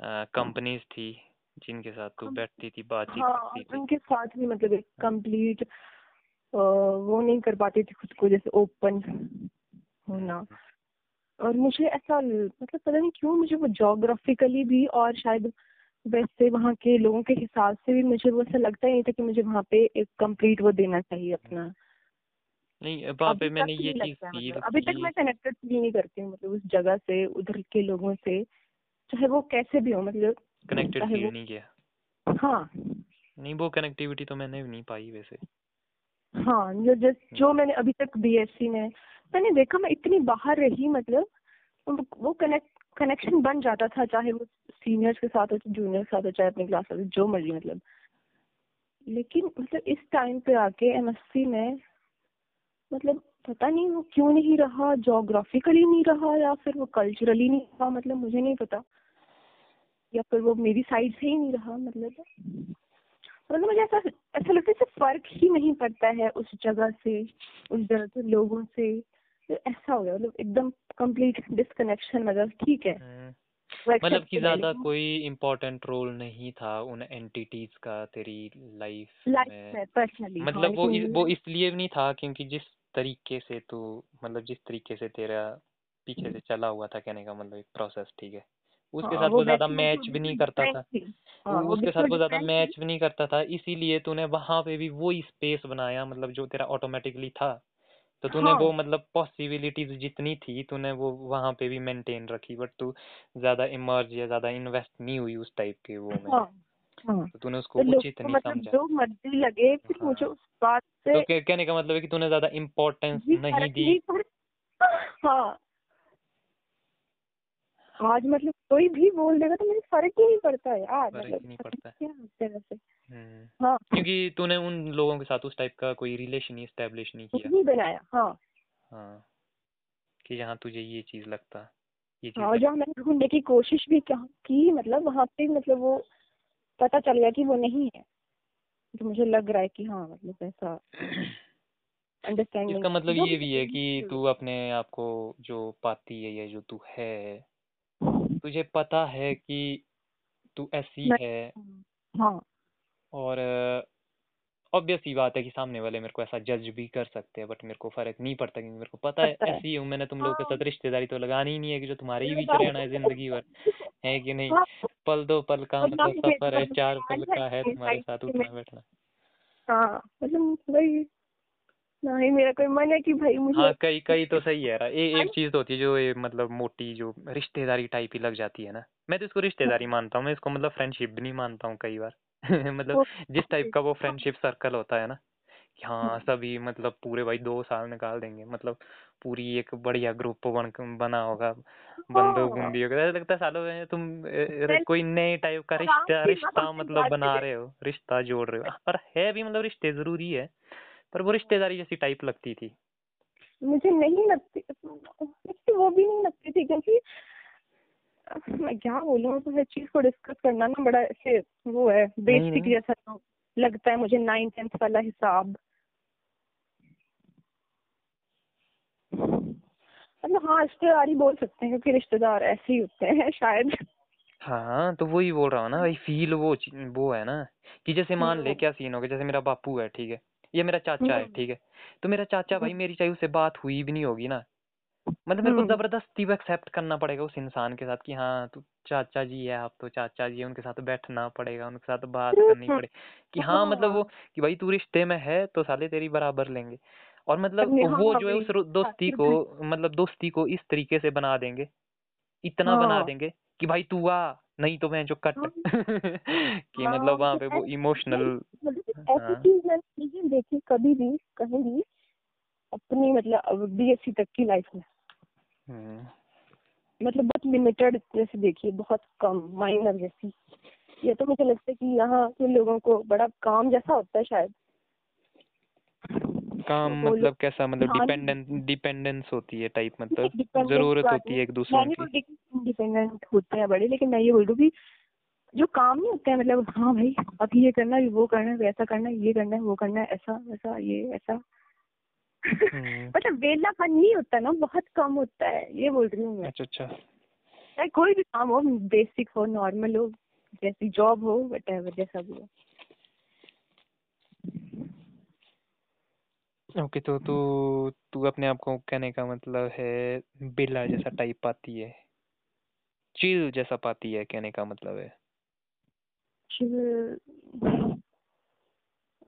कंपनीज़ थी जिनके साथ तू बैठती थी बातचीत हाँ उनके साथ भी मतलब एक हाँ, कंप्लीट वो नहीं कर पाती थी खुद को जैसे ओपन होना। हम्म, और मुझे ऐसा मतलब पता नहीं क्यों मुझे वो जोग्राफिकली भी और शायद वैसे वहाँ के लोगों के हिसाब से भी मुझे वो ऐसा लगता ही नहीं था कि मुझे वहाँ पे एक कंप्लीट वो देना चाहिए अपना। नहीं वहाँ पे मैंने ये चीज़ मतलब। अभी तक मैं कनेक्टेड फील नहीं करती हूँ मतलब उस जगह से उधर के लोगों से। चाहे वो कैसे भी हो मतलब कनेक्टेड फील नहीं किया। हाँ। नहीं वो कनेक्टिविटी तो मैंने नहीं पाई वैसे। हाँ जो जो हम्म, जो मैंने अभी तक बीएससी में मैंने देखा मैं इतनी बाहर रही मतलब वो कनेक्ट कनेक्शन बन जाता था चाहे वो सीनियर्स के साथ हो चाहे जूनियर के साथ हो चाहे अपनी क्लास में जो मर्ज़ी मतलब। लेकिन मतलब इस टाइम पे आके एमएससी में मतलब पता नहीं वो क्यों नहीं रहा जोग्राफिकली नहीं रहा या फिर वो कल्चरली नहीं रहा मतलब मुझे नहीं पता। या फिर वो मेरी साइड से ही नहीं रहा मतलब। मतलब मुझे ऐसा ऐसा लगता है फ़र्क ही नहीं पड़ता है उस जगह से उस जगह के लोगों से। तो ऐसा हो गया मतलब एकदम कंप्लीट डिस्कनेक्शन मतलब ठीक है। हम्म, मतलब कि ज़्यादा कोई इम्पोर्टेंट रोल नहीं था उन एंटिटीज का तेरी लाइफ में। में पर्सनली हाँ मतलब वो वो इसलिए भी नहीं था क्योंकि जिस तरीके से तू मतलब जिस तरीके से तेरा पीछे से चला हुआ था कहने का मतलब एक प्रोसेस ठीक है? उसके हाँ, साथ वो वो ज़्यादा मैच भी नहीं करता था। हाँ, उसके साथ वो ज़्यादा मैच भी नहीं करता था इसीलिए तूने वहाँ पे भी वो स्पेस बनाया मतलब जो तेरा ऑटोमेटिकली था। तो तूने हाँ। वो मतलब पॉसिबिलिटीज जितनी थी तूने वो वहाँ पे भी मेंटेन रखी बट तू ज़्यादा इमर्ज या ज़्यादा इन्वेस्ट नहीं हुई उस टाइप के वो में। हाँ। हाँ। तो तूने तो उसको लोगों उचित नहीं मतलब समझा। जो मर्ज़ी लगे फिर हाँ। मुझे उस बात से तो कह- कहने का मतलब है कि तूने ज़्यादा इम्पोर्टेंस नहीं दी। हाँ। आज मतलब कोई भी बोल देगा तो मुझे फ़र्क ही नहीं पड़ता यार फ़र्क मतलब नहीं पड़ता से हम्म। हाँ। क्योंकि तूने उन लोगों के साथ उस टाइप का कोई रिलेशन ही स्टैब्लिश नहीं किया। नहीं बनाया हाँ। हाँ। कि जहाँ तुझे ये चीज़ लगता ये चीज़ हाँ जहाँ मैंने ढूँढने की कोशिश भी की मतलब वहाँ पे मतलब वो पता चल गया कि वो नहीं है। तो मुझे लग रहा है कि हाँ मतलब ऐसा [clears throat] अंडरस्टैंडिंग इसका मतलब ये भी है कि तू अपने आप को जो पाती है या जो तू है तुझे पता है कि तू ऐसी है। हाँ। और ऑब्वियस ही बात है कि सामने वाले मेरे को ऐसा जज भी कर सकते हैं बट मेरे को फ़र्क नहीं पड़ता क्योंकि मेरे को पता है पता है। ऐसी हूँ मैंने तुम लोगों के हाँ। साथ रिश्तेदारी तो लगानी ही नहीं है कि जो तुम्हारे ही बीच रहना है ज़िंदगी भर है कि नहीं हाँ। पल दो पल का मतलब सफ़र है चार पल का है तुम्हारे साथ उठना बैठना हाँ मतलब वही ना मेरा कोई मन है कि भाई मुझे हाँ कई कई तो सही है ए, एक चीज़ तो होती है जो ये मतलब मोटी जो रिश्तेदारी टाइप ही लग जाती है ना मैं तो इसको रिश्तेदारी मानता हूँ मैं इसको मतलब फ्रेंडशिप भी नहीं मानता हूँ कई बार [laughs] मतलब जिस टाइप का वो [laughs] फ्रेंडशिप सर्कल होता है ना कि हाँ सभी मतलब पूरे भाई दो साल निकाल देंगे मतलब पूरी एक बढ़िया ग्रुप बन बना होगा बंदूक हाँ। होगा। ऐसा लगता है सालों में तुम कोई नए टाइप का आराम रिश्ता रिश्ता मतलब बना रहे हो रिश्ता जोड़ रहे हो। पर है भी मतलब रिश्ते ज़रूरी है पर वो रिश्तेदारी जैसी टाइप लगती थी। मुझे नहीं लगती वो भी नहीं लगती थी क्योंकि मैं क्या बोलूँ तो हर चीज़ को डिस्कस करना ना बड़ा ऐसे वो है बेसिक जैसा तो लगता है मुझे नाइन टेंथ वाला हिसाब मतलब हाँ रिश्तेदार ही बोल सकते हैं क्योंकि रिश्तेदार ऐसे ही होते हैं शायद हाँ तो वही बोल रहा हूँ ना भाई फील वो वो है ना कि जैसे मान ले हम्म। क्या सीन हो गया जैसे मेरा बापू है ठीक है या मेरा चाचा है हम्म। ठीक है तो मेरा चाचा भाई मेरी चाहे उससे बात हुई भी नहीं होगी ना मतलब मेरे को हम्म। ज़बरदस्ती वो एक्सेप्ट करना पड़ेगा उस इंसान के साथ कि हाँ तू चाचा जी है आप तो चाचा जी है उनके साथ बैठना पड़ेगा उनके साथ बात [laughs] करनी हम्म। पड़ेगी कि हाँ मतलब वो कि भाई तू रिश्ते में है तो साले तेरी बराबर लेंगे और मतलब हाँ, वो हाँ, जो है। उस रो- दोस्ती हाँ, को मतलब दोस्ती को इस तरीके से बना देंगे इतना बना हाँ। देंगे कि भाई तू आ नहीं तो मैं जो कट हाँ। [laughs] कि हाँ, मतलब वहाँ पे वो [laughs] ऐसी- इमोशनल मतलब ऐसी हाँ। चीज़ मैंने नहीं देखी कभी भी कहीं भी अपनी मतलब बीएससी तक की लाइफ में मतलब बहुत लिमिटेड जैसे देखिए बहुत कम माइनर जैसी। ये तो मुझे लगता है कि यहाँ के लोगों को बड़ा काम जैसा होता है शायद। काम लोग मतलब कैसा? मतलब डिपेंडेंस डिपेंडेंस होती है टाइप मतलब ज़रूरत होती है एक दूसरों की। वो इंडिपेंडेंट होते हैं बड़े लेकिन मैं ये बोल रही हूँ कि जो काम नहीं होते हैं मतलब हाँ भाई अभी ये करना है वो करना है वैसा करना है ये करना है वो करना है ऐसा वैसा ये ऐसा। हम्म। मतलब वेलापन नहीं होता ना बहुत कम होता है ये बोल रही हूँ मैं। अच्छा अच्छा। चाहे कोई भी काम हो बेसिक हो नॉर्मल हो जैसी जॉब हो वट जैसा भी हो। ओके तो तू तू अपने आप को कहने का मतलब है बिल्ला जैसा टाइप पाती है। चिल जैसा पाती है कहने का मतलब है। Chill-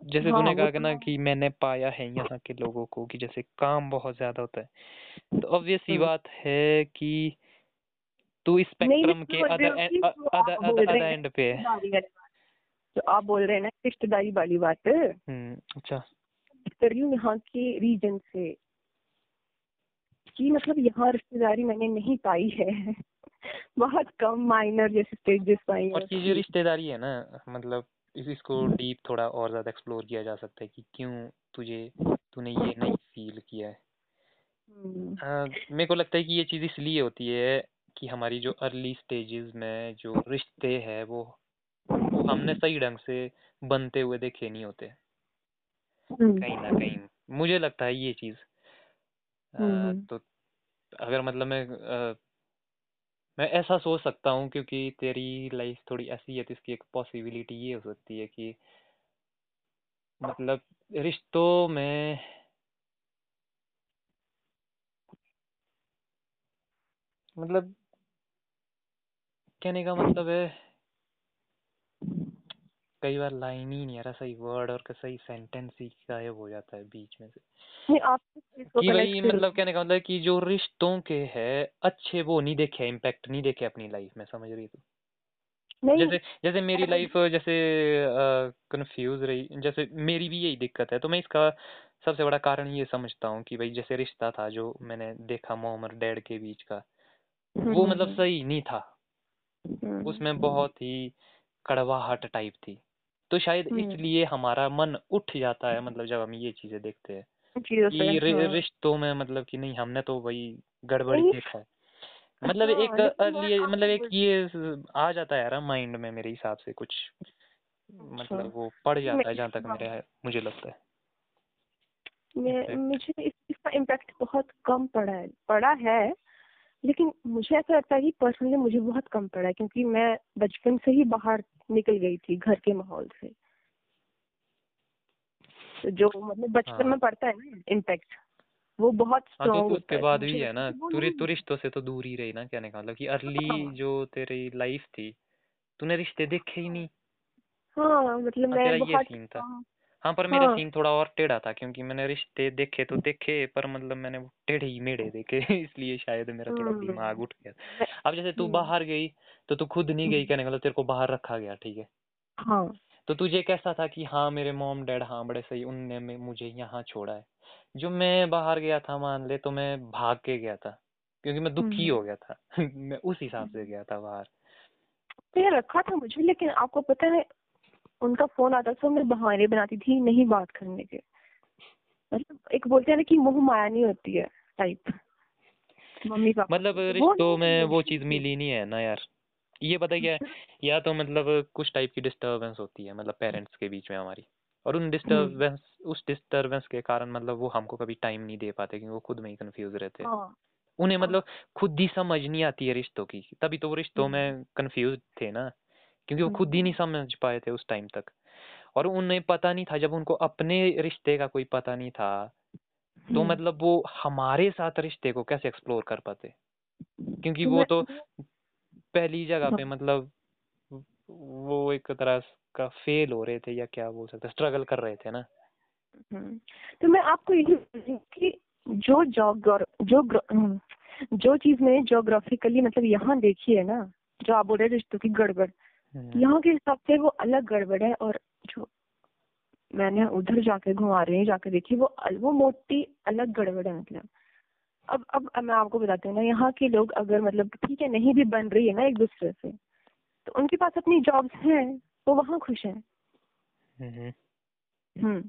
जैसे हाँ, तूने कहा तो कि ना कि मैंने पाया है यहाँ के लोगों को कि जैसे काम बहुत ज़्यादा होता है। तो ऑब्वियस सी हम्म। बात है कि तू स्पेक्ट्रम के अदर हूँ अदर अदर हैं एंड पे है। जो आप बोल रहे हैं ना रिश्तेदारी वाली बात। हम्म अच्छा। कर रही हूँ यहाँ के रीजन से कि मतलब यहाँ रिश्तेदारी मैंने नहीं पाई है। [laughs] बहुत कम माइनर जैसे स्टेजेस पाई और ये जो रिश्तेदारी है ना मतलब इस इसको डीप थोड़ा और ज़्यादा एक्सप्लोर किया जा सकता है कि क्यों तुझे तूने ये नहीं फील किया है। हम्म, हाँ, मेरे को लगता है कि ये चीज़ इसलिए होती है कि हमारी जो अर्ली स्टेजेस में जो रिश्ते हैं वो हमने सही ढंग से बनते हुए देखे नहीं होते। हम्म, कहीं ना कहीं मुझे लगता है ये चीज़। हम्म। तो अगर मतलब मैं मैं ऐसा सोच सकता हूँ क्योंकि तेरी लाइफ थोड़ी ऐसी है तो इसकी एक पॉसिबिलिटी ये हो सकती है कि मतलब रिश्तों में मतलब कहने का मतलब है कई बार लाइन ही नहीं आ रहा सही वर्ड और सही सेंटेंस ही गायब हो जाता है बीच में से। नहीं आप किस चीज़ को कि भाई मतलब कहने का मतलब कि जो रिश्तों के है अच्छे वो नहीं देखे इम्पैक्ट नहीं देखे अपनी लाइफ में समझ रही तू? नहीं। जैसे जैसे मेरी लाइफ जैसे कंफ्यूज रही जैसे मेरी भी यही दिक्कत है तो मैं इसका सबसे बड़ा कारण ये समझता हूँ कि भाई जैसे रिश्ता था जो मैंने देखा मोम और डैड के बीच का वो हम्म, मतलब सही नहीं था। हम्म, उसमें बहुत ही कड़वाहट टाइप थी। तो शायद हम्म, इसलिए हमारा मन उठ जाता है मतलब जब हम ये चीज़ें देखते हैं कि रि- हाँ। रिश्तों में मतलब कि नहीं हमने तो वही गड़बड़ी देखा है। मतलब हाँ एक अर्ली मतलब एक ये आ जाता है यार माइंड में मेरे हिसाब से कुछ। अच्छा। मतलब वो पड़ जाता है जहाँ तक हाँ। मेरे है मुझे लगता है। मैं मुझे इसका इम्पैक्ट बहुत कम पड़ा है पड़ा है। लेकिन मुझे ऐसा लगता है कि पर्सनली मुझे बहुत कम पड़ा है क्योंकि मैं बचपन से ही बाहर निकल गई थी घर के माहौल से। तो जो मतलब बचपन हाँ। में पड़ता है ना इम्पैक्ट वो बहुत हाँ तो उसके बाद भी है ना वो तू रिश्तों से तो दूर ही रही ना कहने का मतलब कि अर्ली हाँ। जो तेरी लाइफ थी तूने रिश्ते देखे ही नहीं। हाँ मतलब हाँ मैं बहुत हाँ पर मेरा हाँ। सीन थोड़ा और टेढ़ा था क्योंकि मैंने रिश्ते देखे तो देखे पर मतलब मैंने वो टेढ़े ही मेढ़े देखे [laughs] इसलिए शायद मेरा थोड़ा हम्म, दिमाग उठ गया। मैं अब जैसे तू हम्म, बाहर गई तो तू खुद नहीं गई हम्म, कहने का मतलब तेरे को बाहर रखा गया ठीक है? हाँ। तो तुझे कैसा था कि हाँ मेरे मॉम डैड हाँ बड़े सही उनने में मुझे यहाँ छोड़ा है? जो मैं बाहर गया था मान ले तो मैं भाग के गया था क्योंकि मैं दुखी हम्म। हो गया था [laughs] मैं उस हिसाब से गया था बाहर। तो ये रखा था मुझे लेकिन आपको पता है उनका फ़ोन आता था तो मैं बहाने बनाती थी नहीं बात करने के। मतलब एक बोलते हैं ना कि मोह माया नहीं होती है टाइप मम्मी पापा मतलब रिश्तों में वो चीज़ मिली नहीं है ना यार। ये पता क्या है [laughs] या तो मतलब कुछ टाइप की डिस्टरबेंस होती है मतलब पेरेंट्स के बीच में हमारी। और उन हम्म, डिस्टरबेंस उस डिस्टरबेंस के कारण मतलब वो हमको कभी टाइम नहीं दे पाते क्योंकि वो खुद में ही कंफ्यूज रहते हैं। हाँ। उन्हें हाँ। मतलब खुद ही समझ नहीं आती है रिश्तों की तभी तो वो रिश्तों हम्म, में कंफ्यूज थे ना। क्योंकि वो खुद ही नहीं हम्म, समझ पाए थे उस टाइम तक। और उन्हें पता नहीं था जब उनको अपने रिश्ते का कोई पता नहीं था तो हम्म, मतलब वो हमारे साथ रिश्ते को कैसे एक्सप्लोर कर पाते? क्योंकि वो तो पहली जगह हाँ। पे मतलब वो एक तरह का फेल हो रहे थे या क्या बोल सकते स्ट्रगल कर रहे थे ना। हम्म, तो मैं आपको हूँ कि जो जो जो चीज़ मैंने जोग्राफिकली मतलब यहाँ देखी है ना जो आप बोल रहे रिश्तों की गड़बड़ यहाँ के हिसाब से वो अलग गड़बड़ है और जो मैंने उधर जाके घुमा रही हूँ जाके देखी वो वो मोटी अलग गड़बड़ है मतलब। अब अब मैं आपको बताती हूँ ना यहाँ के लोग अगर मतलब ठीक है नहीं भी बन रही है ना एक दूसरे से तो उनके पास अपनी जॉब्स हैं वो वहाँ खुश हैं। हम्म, हम्म।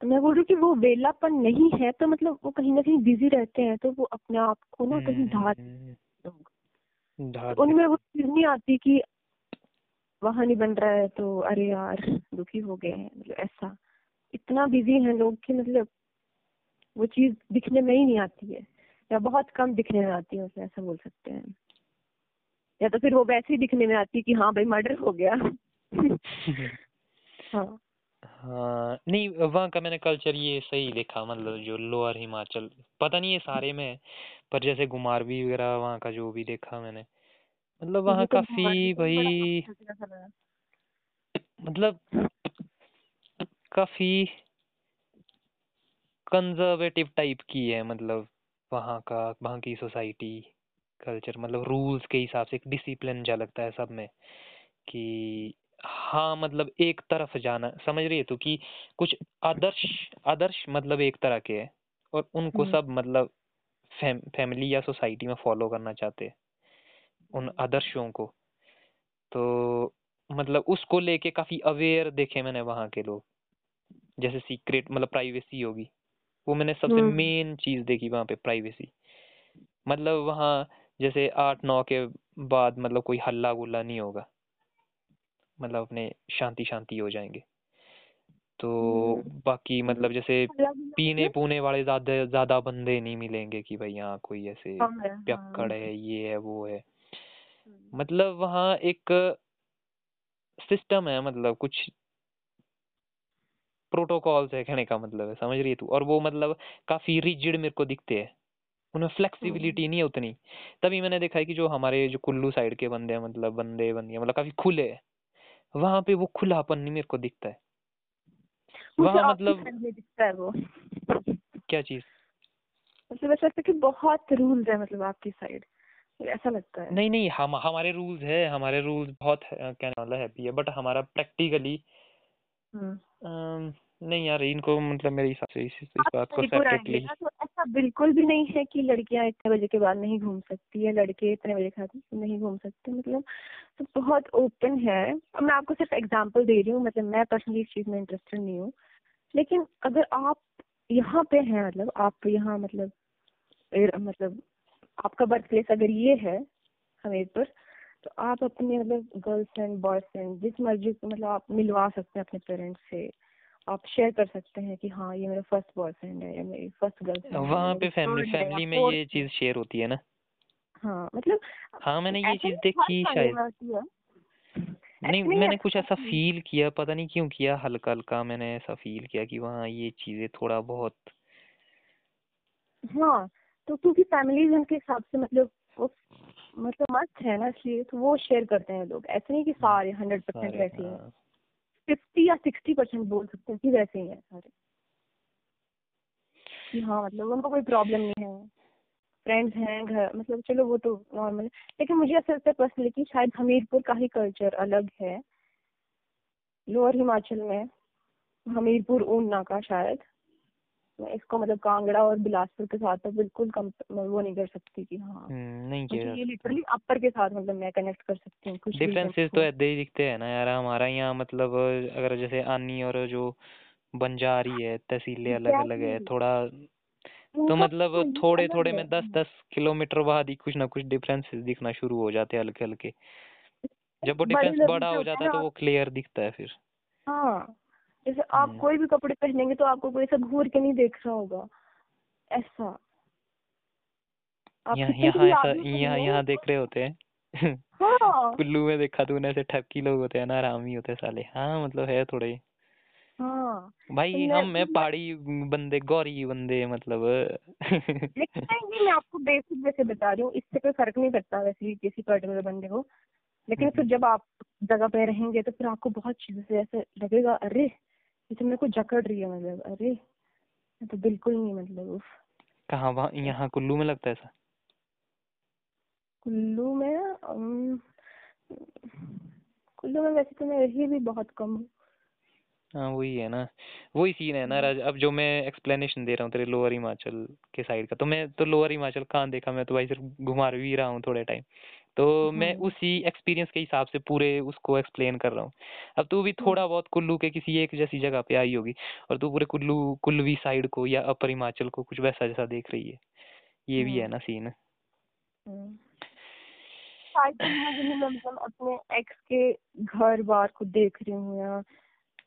तो मैं बोल रही हूँ कि वो वेलापन नहीं है तो मतलब वो कहीं ना कहीं बिज़ी रहते हैं तो वो अपने आप को ना कहीं ढाल हम्म, लोग। उनमें वो चीज़ नहीं आती कि वहाँ नहीं बन रहा है तो अरे यार दुखी हो गए हैं मतलब ऐसा। इतना बिज़ी है लोग कि मतलब वो चीज़ दिखने में ही नहीं आती है। या बहुत कम दिखने में आती है उसे ऐसा बोल सकते हैं। या तो फिर वो वैसे ही दिखने में आती है कि हाँ भाई मर्डर हो गया। [laughs] हाँ। हाँ नहीं वहाँ का मैंने कल्चर ये सही देखा मतलब जो लोअर हिमाचल पता नहीं ये सारे में है पर जैसे घुमारवी वगैरह वहाँ का जो भी देखा मैंने मतलब वहाँ तो काफ़ी का भाई मतलब काफ़ी कंजर्वेटिव टाइप की है मतलब वहाँ का वहाँ की सोसाइटी कल्चर मतलब रूल्स के हिसाब से एक डिसिप्लिन लगता है सब में कि हाँ मतलब एक तरफ़ जाना समझ रही है तू कि कुछ आदर्श आदर्श मतलब एक तरह के हैं और उनको हम्म, सब मतलब फैम, फैमिली या सोसाइटी में फॉलो करना चाहते हैं उन आदर्शों को। तो मतलब उसको लेके काफ़ी अवेयर देखे मैंने वहाँ के लोग जैसे सीक्रेट मतलब प्राइवेसी होगी वो मैंने सबसे हम्म, मेन चीज़ देखी वहाँ पे प्राइवेसी। मतलब वहाँ जैसे आठ नौ के बाद मतलब कोई हल्ला गुल्ला नहीं होगा। मतलब अपने शांति शांति हो जाएँगे। तो हम्म, बाकी मतलब जैसे पीने मतलब पूने वाले ज़्यादा ज़्यादा बंदे नहीं मिलेंगे कि भाई यहाँ कोई ऐसे कम है पियक्कड़ हाँ है ये है वो है। हम्म, मतलब वहाँ एक सिस्टम है मतलब कुछ प्रोटोकॉल्स है कहने का मतलब है समझ रही है तू? और वो मतलब काफ़ी रिजिड मेरे को दिखते हैं। उनमें फ्लेक्सिबिलिटी नहीं है उतनी। तभी मैंने देखा है कि जो हमारे जो कुल्लू साइड के बंदे हैं मतलब बंदे बंदियाँ मतलब काफ़ी खुले हैं। वहाँ पे वो खुलापन नहीं मेरे को दिखता है। वहाँ मतलब दिखता है वो। क्या चीज़? मतलब ऐसा लगता है कि बहुत रूल्स है मतलब आपकी साइड ऐसा लगता है। नहीं नहीं हम हमारे रूल्स है हमारे रूल्स बहुत है, कहने वाला हैप्पी है बट हमारा प्रैक्टिकली नहीं यार इनको मतलब मेरे हिसाब से इस, इस आप बात को सेपरेटली तो ऐसा बिल्कुल भी नहीं है कि लड़कियाँ इतने बजे के बाद नहीं घूम सकती है लड़के इतने बजे बाद नहीं घूम सकते मतलब तो बहुत ओपन है। अब मैं आपको सिर्फ़ एग्जांपल दे रही हूँ मतलब मैं पर्सनली इस चीज़ में इंटरेस्टेड नहीं हूँ। लेकिन अगर आप यहाँ पे हैं मतलब आप यहाँ मतलब मतलब आपका बर्थ प्लेस अगर ये है हमीरपुर तो आप अपने मतलब गर्लफ्रेंड बॉयफ्रेंड जिस मर्ज़ी को मतलब आप मिलवा सकते हैं अपने पेरेंट्स से। आप शेयर कर सकते हैं कि हाँ ये मेरा फ़र्स्ट बॉयफ्रेंड है या मेरी फ़र्स्ट गर्लफ्रेंड है। वहाँ पे फैमिली फैमिली में ये चीज़ शेयर होती है ना? हाँ मतलब हाँ मैंने ये चीज़ देखी शायद। नहीं नहीं मैंने कुछ ऐसा। फील किया पता नहीं क्यों किया हल्का हल्का मैंने ऐसा फील किया कि वहाँ ये चीज़ें थोड़ा बहुत हाँ तो क्योंकि फैमिलीज़ उनके हिसाब से मतलब वो मतलब मस्त है ना इसलिए तो वो शेयर करते हैं लोग। ऐसे नहीं कि सारे हंड्रेड परसेंट वैसे हैं। हाँ। फिफ्टी या सिक्सटी परसेंट बोल सकते हैं कि वैसे ही है सारे। कि हाँ मतलब उनको कोई प्रॉब्लम नहीं है। फ्रेंड्स हैं, घर मतलब चलो वो तो नॉर्मल है। लेकिन मुझे ऐसा लगता है पर्सनली कि शायद हमीरपुर का ही कल्चर अलग है। लोअर हिमाचल में, हमीरपुर ऊना का शायद। इसको मतलब कांगड़ा और बिलासपुर के साथ तो बिल्कुल कम वो नहीं कर सकती कि हाँ। हम्म, नहीं किया। ये लिटरली अपर के साथ मतलब मैं कनेक्ट कर सकती हूँ कुछ डिफरेंसेस तो ऐसे ही दिखते हैं ना यार हमारा यहाँ मतलब अगर जैसे आनी और जो बंजारी है तहसीलें अलग अलग है थोड़ा तो मतलब तो थोड़े थोड़े में दस दस किलोमीटर बाद ही कुछ ना कुछ डिफरेंसेस दिखना शुरू हो जाते हैं हल्के हल्के जब वो डिफरेंस बड़ा हो जाता है तो वो क्लियर दिखता है फिर। हाँ। जैसे आप हम्म। कोई भी कपड़े पहनेंगे तो आपको कोई ऐसा घूर के नहीं देख रहा होगा। ऐसा। यहाँ देख रहे होते हैं। हाँ। [laughs] कुल्लू में देखा तूने ऐसे ठपकी लोग होते हैं ना आरामी होते हैं साले। हाँ मतलब है थोड़े। हाँ। भाई तो मैं- हम है पहाड़ी बंदे गौरी बंदे मतलब। लेकिन [laughs] मैं आपको बेसिक वैसे बता रही हूँ इससे कोई फ़र्क नहीं पड़ता वैसे भी किसी पर्टिकुलर बंदे को। लेकिन फिर हम्म। जब आप जगह पे रहेंगे तो फिर आपको बहुत चीज़ों से ऐसे लगेगा अरे! तो मेरे को जकड़ रही है मतलब अरे तो बिल्कुल नहीं मतलब उफ। कहाँ वहाँ यहाँ कुल्लू में लगता है ऐसा? कुल्लू में कुल्लू में वैसे तो मैं रही भी बहुत कम हूँ। हाँ वही है ना। वही सीन है ना राज अब जो मैं एक्सप्लेनेशन दे रहा हूँ तेरे लोअर हिमाचल के साइड का तो मैं तो लोअर हिमाचल कहाँ देखा? मैं तो भाई सिर्फ़ घुमा भी रहा हूँ थोड़े टाइम तो मैं हम्म। उसी एक्सपीरियंस के हिसाब से पूरे उसको एक्सप्लेन कर रहा हूँ। अब तू भी थोड़ा बहुत कुल्लू के किसी एक जैसी जगह पे आई होगी और तू पूरे कुल्लू कुल्लवी साइड को या अपर हिमाचल को कुछ वैसा जैसा देख रही है। ये भी है। ना सीन। शायद कहीं ना मैं मतलब अपने एक्स के घर बार को देख रही हूँ या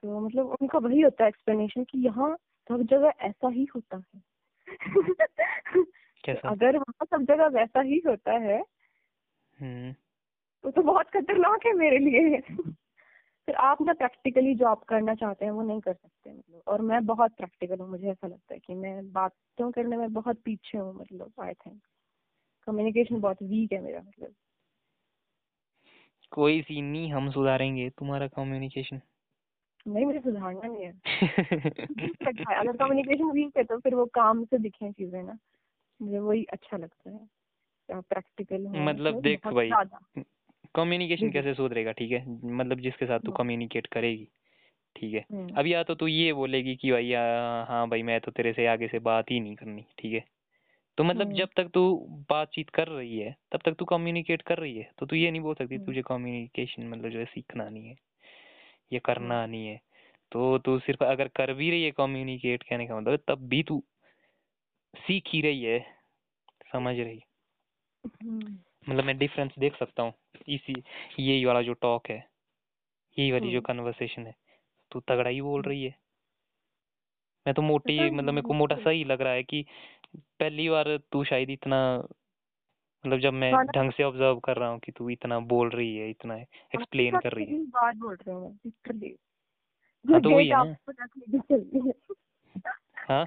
तो मतलब उनका वही होता है एक्सप्लेनेशन कि यहाँ सब जगह ऐसा ही होता है। [laughs] कैसा? अगर वहाँ सब जगह वैसा ही होता है तो तो बहुत खतरनाक है मेरे लिए। फिर आप ना प्रैक्टिकली जो आप करना चाहते हैं वो नहीं कर सकते मतलब और मैं बहुत प्रैक्टिकल हूँ मुझे ऐसा लगता है कि मैं बातों करने में बहुत पीछे हूँ मतलब आई थिंक कम्युनिकेशन बहुत वीक है मेरा मतलब। कोई सीन नहीं हम सुधारेंगे। तुम्हारा कम्युनिकेशन नहीं मुझे सुधारना नहीं है। अगर कम्युनिकेशन वीक है तो फिर वो काम से दिखे चीज़ें ना। मुझे वही अच्छा लगता है। प्रैक्टिकल मतलब देख भाई कम्युनिकेशन। कैसे सुधरेगा ठीक है मतलब जिसके साथ तू। कम्युनिकेट करेगी ठीक है हम्म, अब या तो तू ये बोलेगी कि भाई हाँ भाई मैं तो तेरे से आगे से बात ही नहीं करनी ठीक है तो मतलब हम्म। जब तक तू बातचीत कर रही है तब तक तू कम्युनिकेट कर रही है तो तू ये नहीं बोल सकती हम्म। तुझे कम्युनिकेशन मतलब जो है सीखना नहीं है ये करना। नहीं है तो तू सिर्फ़ अगर कर भी रही है कम्युनिकेट कहने का मतलब तब भी तू सीख ही रही है समझ रही है मतलब मैं डिफरेंस देख सकता हूँ। इसी यही वाला जो टॉक है यही वाली जो हम्म। कन्वर्सेशन है तू तगड़ा ही बोल हम्म। रही है। मैं तो मोटी मतलब मेरे को मोटा मुझे- सही लग रहा है कि पहली बार तू शायद इतना मतलब जब मैं हाँ ढंग से ऑब्ज़र्व कर रहा हूँ कि तू इतना बोल रही है इतना एक्सप्लेन कर रही है। पहली बार बोल रही हूँ हाँ, तो वही है ना। है। हाँ?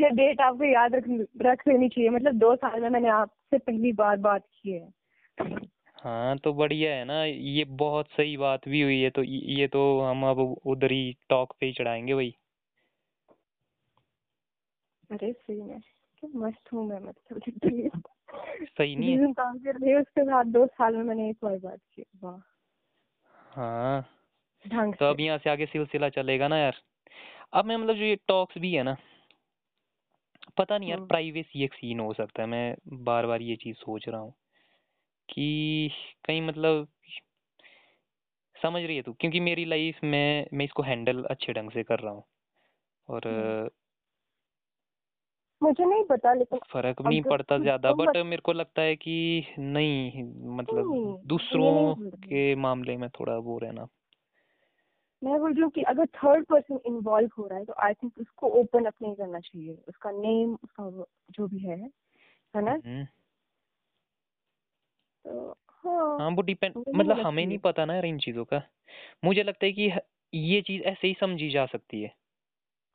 ये डेट आपको याद रख रख लेनी चाहिए। मतलब दो साल में मैंने आपसे पहली बार बात की है। हाँ तो बढ़िया है ना। ये बहुत सही बात भी हुई है। तो ये तो हम अब उधर ही टॉक पे ही चढ़ाएँगे भाई। अरे सही में। क्या मस्त हूँ मैं मतलब सही नहीं है। काम कर रही उसके बाद दो साल में मैंने एक बार बात की। वाह। हाँ। तो अब यहाँ से आगे सिलसिला चलेगा ना यार। अब मैं मतलब जो ये टॉक्स भी है ना पता नहीं यार। प्राइवेसी एक सीन हो सकता है मैं बार बार ये चीज़ सोच रहा हूँ कि कहीं मतलब समझ रही है तू क्योंकि मेरी लाइफ में मैं इसको हैंडल अच्छे ढंग से कर रहा हूँ और हम्म। मुझे नहीं पता लेकिन फ़र्क नहीं पड़ता ज़्यादा बट मेरे को लगता है कि नहीं मतलब दूसरों। के मामले में थोड़ा वो रहना मैं बोल रही हूँ कि अगर थर्ड पर्सन इन्वॉल्व हो रहा है तो आई थिंक उसको ओपन अप नहीं करना चाहिए। उसका नेम उसका जो भी है है ना? हम्म। तो हाँ हाँ वो डिपेंड मतलब हमें नहीं है। पता ना यार इन चीज़ों का। मुझे लगता है कि ये चीज़ ऐसे ही समझी जा सकती है।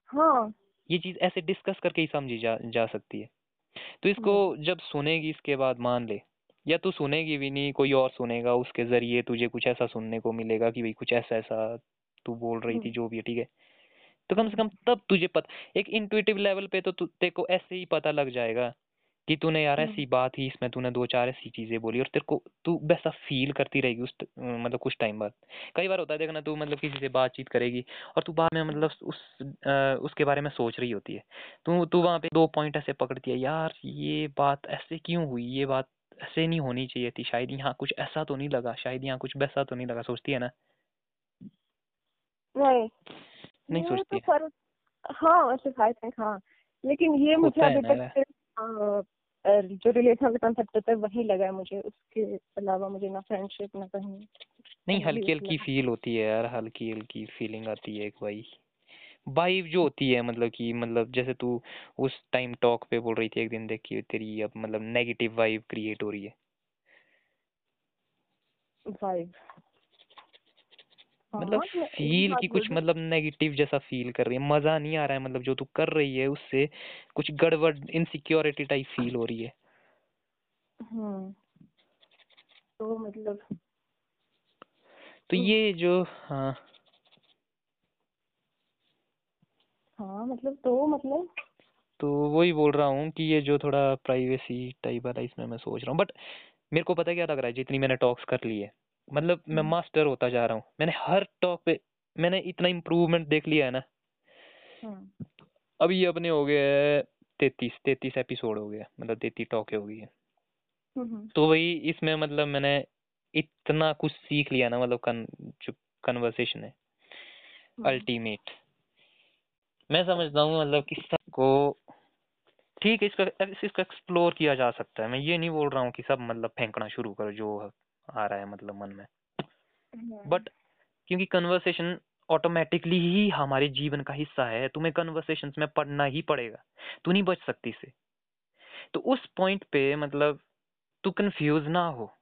हाँ। ये चीज़ ऐसे डिस्कस करके ही समझी जा जा सकती है। तो इसको जब सुनेगी इसके बाद मान ले। या तू सुनेगी भी नहीं कोई और सुनेगा उसके ज़रिए तुझे कुछ ऐसा सुनने को मिलेगा कि भाई कुछ ऐसा ऐसा तू बोल रही थी हम्म। जो भी है ठीक है? तो कम से कम तब तुझे पता एक इंट्यूटिव लेवल पे तो तेरे को ऐसे ही पता लग जाएगा कि तूने यार हम्म। ऐसी बात ही इसमें तूने दो चार ऐसी चीज़ें बोली और तेरे को तू वैसा फील करती रहेगी उस मतलब कुछ टाइम बाद। कई बार होता है देखना तू मतलब किसी से बातचीत करेगी और तू बाद में मतलब उस अ, उसके बारे में सोच रही होती है। तू तू वहाँ पे दो पॉइंट ऐसे पकड़ती है यार ये बात ऐसे क्यों हुई? ये बात ऐसे नहीं होनी चाहिए थी शायद यहाँ कुछ ऐसा तो नहीं लगा शायद यहाँ कुछ वैसा तो नहीं लगा। सोचती है ना? नहीं नहीं सोचती तो है। फ़र्क हाँ ऐसे आई थिंक हाँ। लेकिन ये मुझे अभी तक अ, जो रिलेशन कंसेप्ट होता है वही लगा है मुझे। उसके अलावा मुझे ना फ्रेंडशिप ना कहीं। नहीं हल्की हल्की फील होती है यार हल्की हल्की फीलिंग आती है एक भाई। वाइब जो होती है मतलब कि मतलब जैसे तू उस टाइम टॉक पे बोल रही थी एक दिन देख कि तेरी अब मतलब नेगेटिव वाइब क्रिएट हो रही है। वाइब मतलब हाँ, फील हाँ, की कुछ मतलब नेगेटिव जैसा फील कर रही है। मज़ा नहीं आ रहा है मतलब जो तू कर रही है उससे कुछ गड़बड़ इनसिक्योरिटी टाइप फील हो रही है। हम्म तो मतलब तो हम्म। ये जो हाँ। हाँ मतलब तो मतलब तो वही बोल रहा हूँ कि ये जो थोड़ा प्राइवेसी टाइप वाला इसमें मैं सोच रहा हूँ। बट मेरे को पता क्या लग रहा है? जितनी मैंने टॉक्स कर ली है। मतलब मैं हम्म। मास्टर होता जा रहा हूँ। मैंने हर टॉक पे मैंने इतना इम्प्रूवमेंट देख लिया है ना। हम्म। अभी अपने हो गए तैतीस तैतीस एपिसोड हो गए मतलब तैतीस टॉके हो गई है। हम्म तो वही इसमें मतलब मैंने इतना कुछ सीख लिया ना मतलब कन, जो कन्वर्सेशन है हम्म। अल्टीमेट मैं समझता हूँ मतलब कि सबको ठीक है इसका इसका एक्सप्लोर किया जा सकता है। मैं ये नहीं बोल रहा हूँ कि सब मतलब फेंकना शुरू करो जो आ रहा है मतलब मन में। हम्म। बट क्योंकि कन्वर्सेशन ऑटोमेटिकली ही हमारे जीवन का हिस्सा है तुम्हें कन्वर्सेशन में पढ़ना ही पड़ेगा। तू नहीं बच सकती से तो उस पॉइंट पे मतलब तू कंफ्यूज ना हो।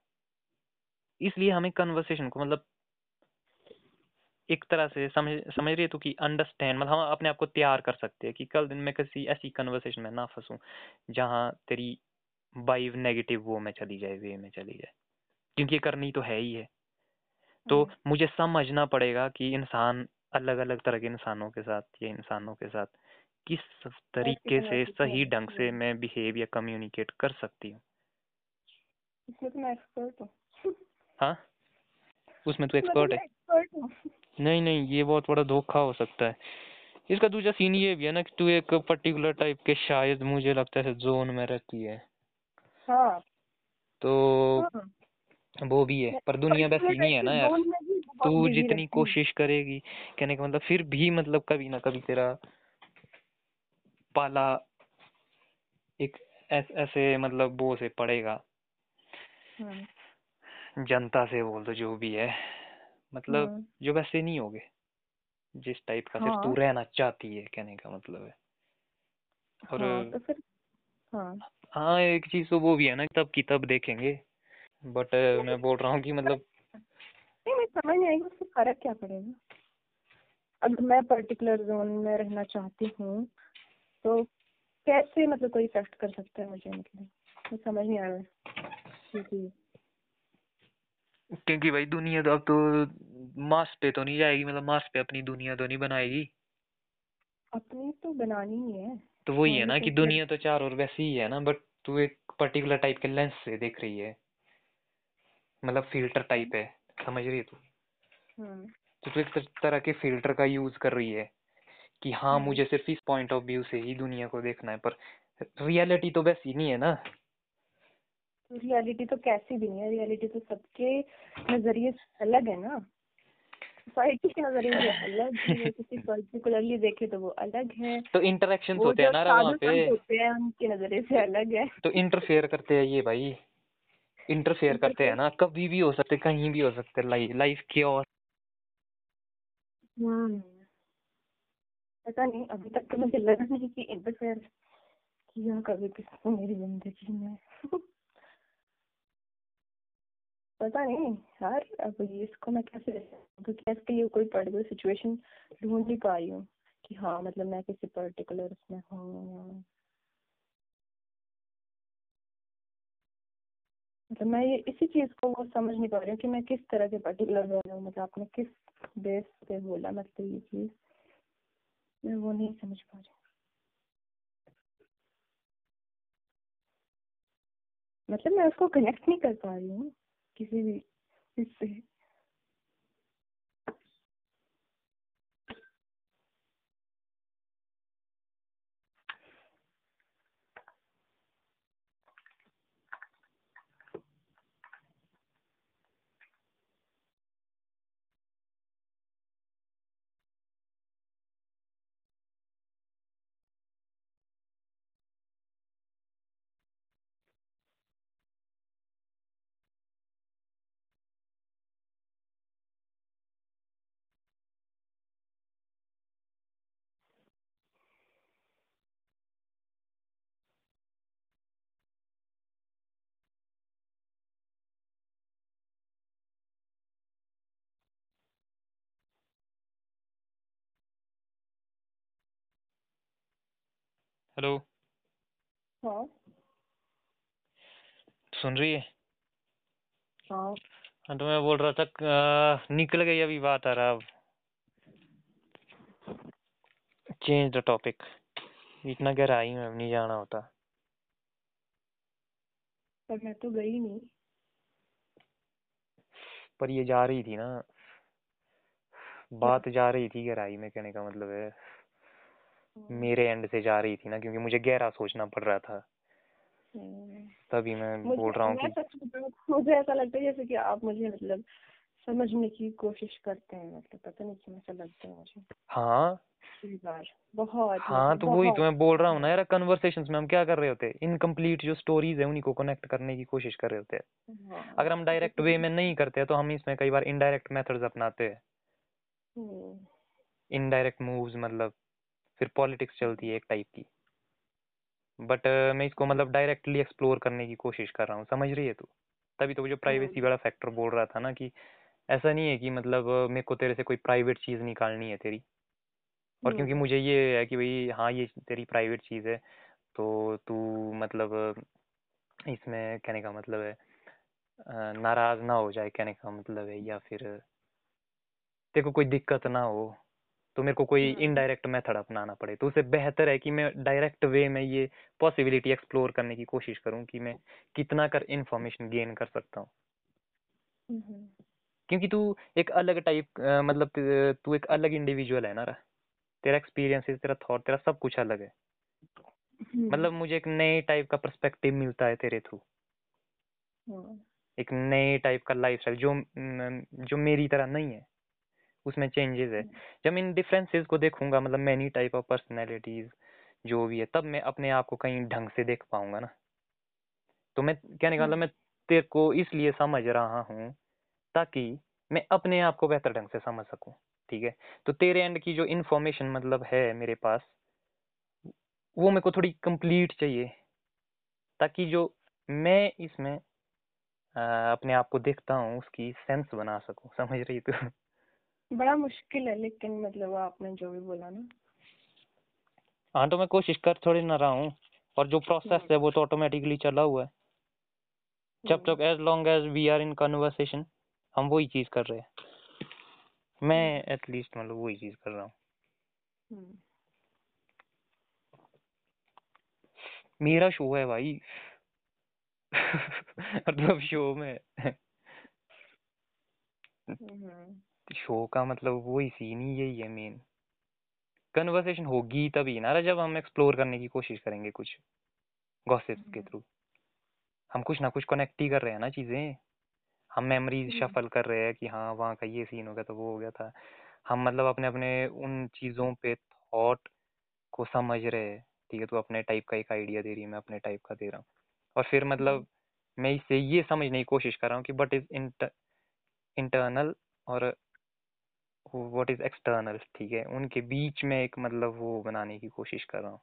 इसलिए हमें कन्वर्सेशन को मतलब एक तरह से समझ समझ रही है तू कि अंडरस्टैंड मतलब हम अपने आप को तैयार कर सकते हैं कि कल दिन में किसी ऐसी कन्वर्सेशन में ना फंसूं जहाँ तेरी वाइब नेगेटिव वो में चली जाए वे में चली जाए। क्योंकि ये करनी तो है ही है। तो हम्म। मुझे समझना पड़ेगा कि इंसान अलग अलग तरह के इंसानों के साथ या इंसानों के साथ किस तरीके से सही ढंग से मैं बिहेव या कम्युनिकेट कर सकती हूँ। इसमें तो मैं एक्सपर्ट हूँ। हाँ? उसमें तू तो एक्सपर्ट है। नहीं नहीं ये बहुत बड़ा धोखा हो सकता है। इसका दूसरा सीन ये भी है ना कि तू एक पर्टिकुलर टाइप के शायद मुझे लगता है जोन में रहती है। हाँ। तो हाँ। वो भी है पर दुनिया वैसी नहीं है ना यार। तू जितनी कोशिश करेगी कहने का मतलब फिर भी मतलब कभी ना कभी तेरा पाला एक ऐस, मतलब वो से पड़ेगा। हम्म, जनता से बोल दो जो भी है। मतलब हम्म, जो वैसे नहीं होगे जिस टाइप का सिर्फ़ तू हाँ। रहना चाहती है कहने का मतलब है। और हाँ तो फिर हाँ। हाँ एक चीज़ तो वो भी है ना तब की तब देखेंगे। बट मैं बोल रहा हूँ कि मतलब नहीं मैं समझ नहीं आएगी उससे फ़र्क क्या पड़ेगा। अगर मैं पर्टिकुलर जोन में रहना चाहती हूँ तो कैसे मतलब कोई इफ़ेक्ट कर सकता है मुझे मतलब मुझे समझ नहीं आ रहा है। क्योंकि क्योंकि भाई दुनिया तो अब तो मास पे तो नहीं जाएगी मतलब मास पे अपनी दुनिया तो नहीं बनाएगी। अपनी तो बनानी ही है। तो वही है ना तो कि दुनिया तो चार और वैसी ही है ना बट तू एक पर्टिकुलर टाइप के लेंस से देख रही है। मतलब फ़िल्टर टाइप है समझ रही है तू? हम्म। तो तू एक तरह के फ़िल्टर का यूज़ कर रही है कि हाँ हम्म। मुझे सिर्फ़ इस पॉइंट ऑफ़ व्यू से ही दुनिया को देखना है पर रियलिटी तो वैसी नहीं है ना? रियलिटी तो कैसी भी नहीं है रियलिटी तो सबके नज़रिए अलग है ना? सोसाइटी के नज़रिए अलग है किसी [laughs] पर्टिकुलरली देखे तो वो अलग है। तो इंटरेक्शन होते हैं ना वहाँ पे। होते हैं उनके नज़रिए से अलग है। तो इंटरफेयर करते हैं ये भाई। इंटरफेयर करते हैं ना कभी भी हो सकते कहीं भी हो सकते लाइफ लाइफ की और। हम्म पता नहीं अभी तक तो मुझे लगा नहीं कि इंटरफेयर किया कभी किसी को मेरी ज़िंदगी में। [laughs] पता नहीं यार अब ये इसको मैं कैसे क्योंकि इसके लिए कोई पर्टिकुलर सिचुएशन ढूंढ नहीं पा रही हूँ कि हाँ मतलब मैं किसी पर्टिकुलर उसमें हूँ मतलब मैं ये इसी चीज़ को वो समझ नहीं पा रही हूँ कि मैं किस तरह के पर्टिकुलर बोल रहा हूँ। मतलब आपने किस बेस पे बोला मतलब ये चीज़। मैं वो नहीं समझ पा रही मतलब मैं उसको कनेक्ट नहीं कर पा रही हूँ किसी भी इससे। हेलो। हाँ। सुन रही है? हाँ। हाँ तो मैं बोल रहा था अ, निकल गई अभी बात आ रहा अब चेंज द टॉपिक इतना गहराई में अब नहीं जाना होता। पर मैं तो गई नहीं। पर ये जा रही थी ना। बात जा रही थी गहराई में कहने का मतलब है। मेरे एंड से जा रही थी ना क्योंकि मुझे गहरा सोचना पड़ रहा था। हम्म। तभी मैं बोल रहा हूँ कि मुझे ऐसा लगता है जैसे कि आप मुझे मतलब समझने की कोशिश करते हैं मतलब पता नहीं क्यों ऐसा लगता है मुझे। हाँ। बहुत हाँ मतलब तो वही तो मैं बोल रहा हूँ ना यार कन्वर्सेशंस में हम क्या कर रहे होते हैं? इनकम्प्लीट जो स्टोरीज है उन्हीं को कनेक्ट करने की कोशिश कर रहे होते हैं। हाँ अगर हम डायरेक्ट वे में नहीं करते तो हम इसमें कई बार इनडायरेक्ट मेथड्स अपनाते हैं। हम्म, इनडायरेक्ट मूव्स मतलब। फिर पॉलिटिक्स चलती है एक टाइप की। बट uh, मैं इसको मतलब डायरेक्टली एक्सप्लोर करने की कोशिश कर रहा हूँ समझ रही है तू? तभी तो वो जो प्राइवेसी वाला फैक्टर बोल रहा था ना कि ऐसा नहीं है कि मतलब मेरे को तेरे से कोई प्राइवेट चीज़ निकालनी है तेरी। और क्योंकि हम्म, मुझे ये है कि भाई हाँ ये तेरी प्राइवेट चीज़ है तो तू मतलब इसमें कहने का मतलब है नाराज़ ना हो जाए कहने का मतलब है या फिर तेरे को कोई दिक्कत ना हो। तो मेरे को कोई हम्म, इनडायरेक्ट मेथड अपनाना पड़े। तो उससे बेहतर है कि मैं डायरेक्ट वे में ये पॉसिबिलिटी एक्सप्लोर करने की कोशिश करूँ कि मैं कितना कर इन्फॉर्मेशन गेन कर सकता हूँ। हम्म, क्योंकि तू एक अलग टाइप मतलब तू एक अलग इंडिविजुअल है ना रा। तेरा एक्सपीरियंस तेरा थॉट तेरा सब कुछ अलग है। हम्म, मतलब मुझे एक नए टाइप का पर्सपेक्टिव मिलता है तेरे थ्रू हाँ, एक नए टाइप का लाइफ जो जो मेरी तरह नहीं है। उसमें चेंजेस है। जब इन डिफरेंसेस को देखूँगा मतलब मैनी टाइप ऑफ़ पर्सनैलिटीज जो भी है तब मैं अपने आप को कहीं ढंग से देख पाऊँगा ना। तो मैं कहने का मतलब हम्म, मैं तेरे को इसलिए समझ रहा हूँ ताकि मैं अपने आप को बेहतर ढंग से समझ सकूँ ठीक है? तो तेरे एंड की जो इन्फॉर्मेशन मतलब है मेरे पास वो मेरे को थोड़ी कंप्लीट चाहिए ताकि जो मैं इसमें अ, अपने आप को देखता हूँ उसकी सेंस बना सकूँ समझ रही तू? बड़ा मुश्किल है लेकिन मतलब आपने जो भी बोला ना हाँ तो मैं कोशिश कर थोड़ी ना रहा हूँ और जो प्रोसेस हम्म। है वो तो ऑटोमेटिकली चला हुआ है जब हम्म। तक as long as we are in conversation हम वही चीज़ कर रहे हैं मैं एटलीस्ट मतलब वही चीज़ कर रहा हूँ हम्म। मेरा शो है भाई [laughs] मतलब शो में हम्म। शो का मतलब वही सीन ही यही है मेन कन्वर्सेशन होगी तभी ना जब हम एक्सप्लोर करने की कोशिश करेंगे कुछ गॉसिप्स के हम्म। थ्रू हम कुछ ना कुछ कनेक्ट ही कर रहे हैं ना चीज़ें। हम मेमोरीज हम्म। शफल कर रहे हैं कि हाँ वहाँ का ये सीन हो गया था वो हो गया था। हम मतलब अपने अपने उन चीज़ों पे थॉट को समझ रहे हैं। ठीक है तो अपने टाइप का एक आइडिया दे रही है मैं अपने टाइप का दे रहा हूँ। और फिर मतलब मैं इससे ये समझने की कोशिश कर रहा हूँ कि बट इज़ इंटर इंटरनल और व्हाट इज़ एक्सटर्नल ठीक है? उनके बीच में एक मतलब वो बनाने की कोशिश कर रहा हूँ।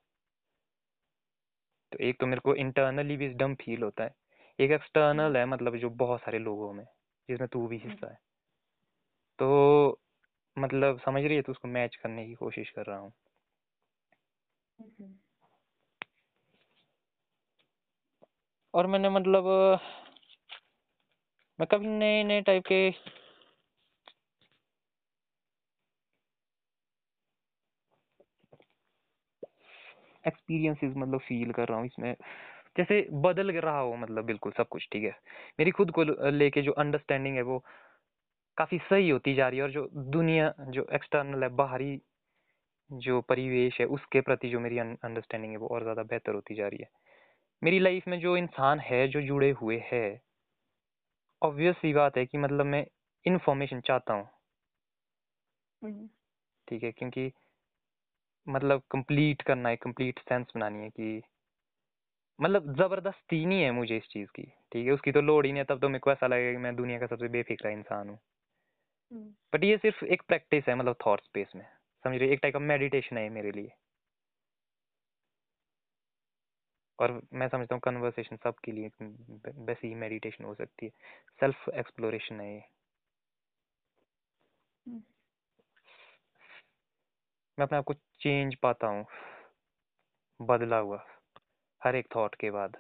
तो एक तो मेरे को इंटरनली विजडम फील होता है। एक एक्सटर्नल है मतलब जो बहुत सारे लोगों में, जिसमें तू भी हिस्सा है। तो मतलब समझ रही है तो उसको मैच करने की कोशिश कर रहा हूँ। और मैंने मतलब मैं कभी नए नए टाइप के एक्सपीरियंसेस मतलब फील कर रहा हूँ इसमें। जैसे बदल रहा हो मतलब बिल्कुल सब कुछ ठीक है? मेरी खुद को लेके जो अंडरस्टैंडिंग है वो काफ़ी सही होती जा रही है और जो दुनिया जो एक्सटर्नल है बाहरी जो परिवेश है उसके प्रति जो मेरी अंडरस्टैंडिंग है वो और ज़्यादा बेहतर होती जा रही है। मेरी लाइफ में जो इंसान है जो जुड़े हुए है ऑब्वियस सी बात है कि मतलब मैं इंफॉर्मेशन चाहता हूँ। हम्म। ठीक है? क्योंकि मतलब कंप्लीट करना है कंप्लीट सेंस बनानी है कि मतलब ज़बरदस्ती नहीं है मुझे इस चीज़ की ठीक है? उसकी तो लोड ही नहीं है तब तो मेरे को ऐसा लगेगा कि मैं दुनिया का सबसे बेफिक्रा इंसान हूँ। बट ये सिर्फ़ एक प्रैक्टिस है मतलब थॉट स्पेस में समझ रहे एक टाइप का मेडिटेशन है मेरे लिए। और मैं समझता हूँ कन्वर्सेशन सबके लिए वैसी ही मेडिटेशन हो सकती है। सेल्फ एक्सप्लोरेशन है ये। मैं अपने आप को चेंज पाता हूँ। बदला हुआ हर एक थॉट के बाद।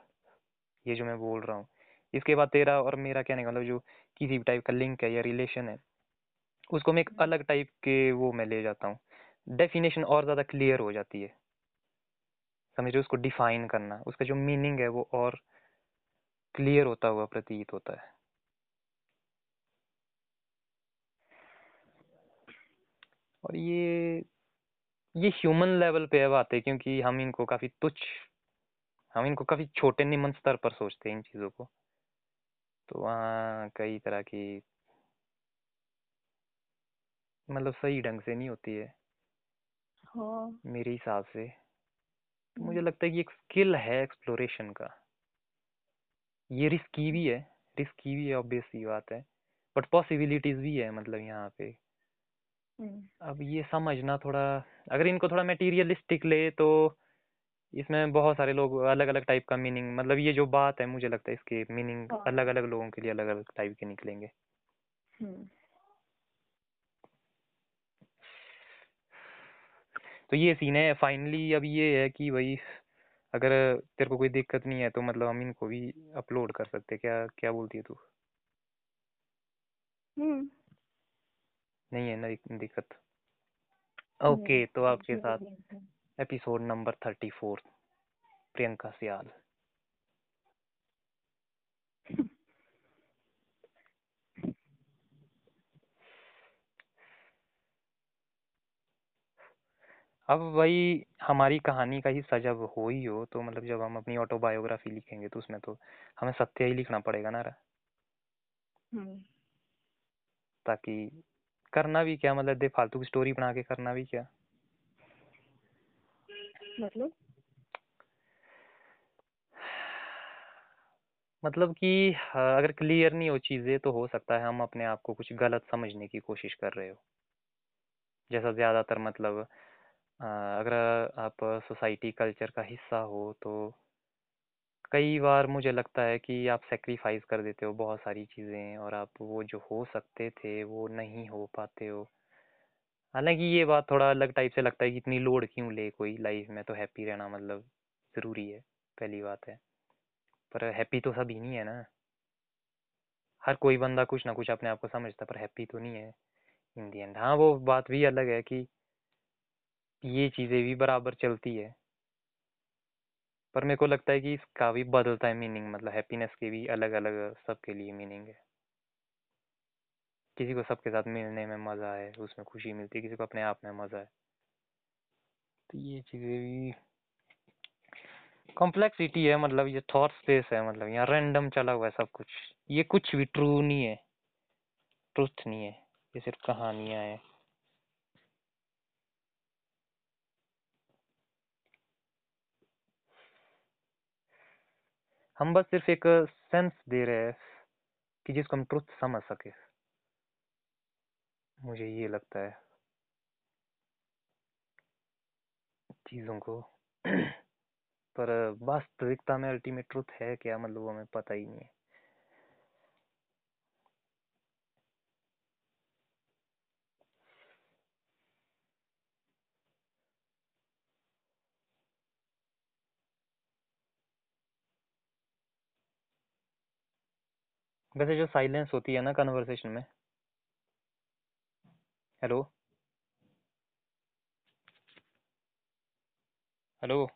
ये जो मैं बोल रहा हूँ इसके बाद तेरा और मेरा कहने का मतलब जो किसी भी टाइप का लिंक है या रिलेशन है उसको मैं एक अलग टाइप के वो मैं ले जाता हूँ। डेफिनेशन और ज़्यादा क्लियर हो जाती है। समझ रहे उसको डिफाइन करना उसका जो मीनिंग है वो और क्लियर होता हुआ प्रतीत होता है। और ये ये ह्यूमन लेवल पे है बातें क्योंकि हम इनको काफ़ी तुच्छ हम इनको काफ़ी छोटे निमन स्तर पर सोचते हैं इन चीज़ों को। तो वहाँ कई तरह की मतलब सही ढंग से नहीं होती है। हाँ। मेरे हिसाब से। तो मुझे लगता है कि एक स्किल है एक्सप्लोरेशन का। ये रिस्की भी है रिस्की भी है ऑब्वियस सी बात है। बट पॉसिबिलिटीज भी है मतलब यहाँ पे। अब ये समझना थोड़ा अगर इनको थोड़ा मटेरियलिस्टिक ले तो इसमें बहुत सारे लोग अलग अलग टाइप का मीनिंग मतलब ये जो बात है मुझे लगता है इसके मीनिंग। अलग अलग लोगों के लिए अलग अलग टाइप के निकलेंगे। तो ये सीन है फाइनली अब ये है कि भाई अगर तेरे को कोई दिक्कत नहीं है तो मतलब हम इनको भी अपलोड कर सकते क्या क्या बोलती है तू? नहीं है ना दिक्कत। ओके तो आपके साथ episode number thirty four Priyanka Sial. अब भाई हमारी कहानी का हिस्सा जब हो ही हो तो मतलब जब हम अपनी ऑटोबायोग्राफी लिखेंगे तो उसमें तो हमें सत्य ही लिखना पड़ेगा ना ताकि करना भी क्या? मतलब दे फालतू की स्टोरी बना के करना भी क्या? मतलब? मतलब कि अगर क्लियर नहीं हो चीज़ें तो हो सकता है हम अपने आप को कुछ गलत समझने की कोशिश कर रहे हो। जैसा ज़्यादातर मतलब अगर आप सोसाइटी कल्चर का हिस्सा हो तो कई बार मुझे लगता है कि आप सेक्रीफाइस कर देते हो बहुत सारी चीज़ें और आप वो जो हो सकते थे वो नहीं हो पाते हो। हालाँकि ये बात थोड़ा अलग टाइप से लगता है कि इतनी लोड क्यों ले कोई लाइफ में तो हैप्पी रहना मतलब ज़रूरी है, पहली बात है। पर हैप्पी तो सभी नहीं है ना। हर कोई बंदा कुछ ना कुछ अपने आप को समझता पर हैप्पी तो नहीं है इन दी एंड हाँ वो बात भी अलग है कि ये चीज़ें भी बराबर चलती है। पर मेरे को लगता है कि इसका भी बदलता है मीनिंग मतलब हैप्पीनेस के भी अलग अलग सबके लिए मीनिंग है। किसी को सबके साथ मिलने में मज़ा है उसमें खुशी मिलती है, किसी को अपने आप में मज़ा है तो ये चीज़ें भी कॉम्प्लेक्सिटी है मतलब ये थॉट स्पेस है मतलब यहाँ रैंडम चला हुआ है सब कुछ। ये कुछ भी ट्रू नहीं है। ट्रुथ नहीं है। ये सिर्फ़ कहानियाँ हैं। हम बस सिर्फ़ एक सेंस दे रहे हैं कि जिसको हम ट्रुथ समझ सके। मुझे ये लगता है। चीज़ों को। [clears throat] पर, वास्तविकता में अल्टीमेट ट्रुथ है क्या? मतलब वो हमें पता ही नहीं है। वैसे जो साइलेंस होती है ना कन्वर्सेशन में। Hello hello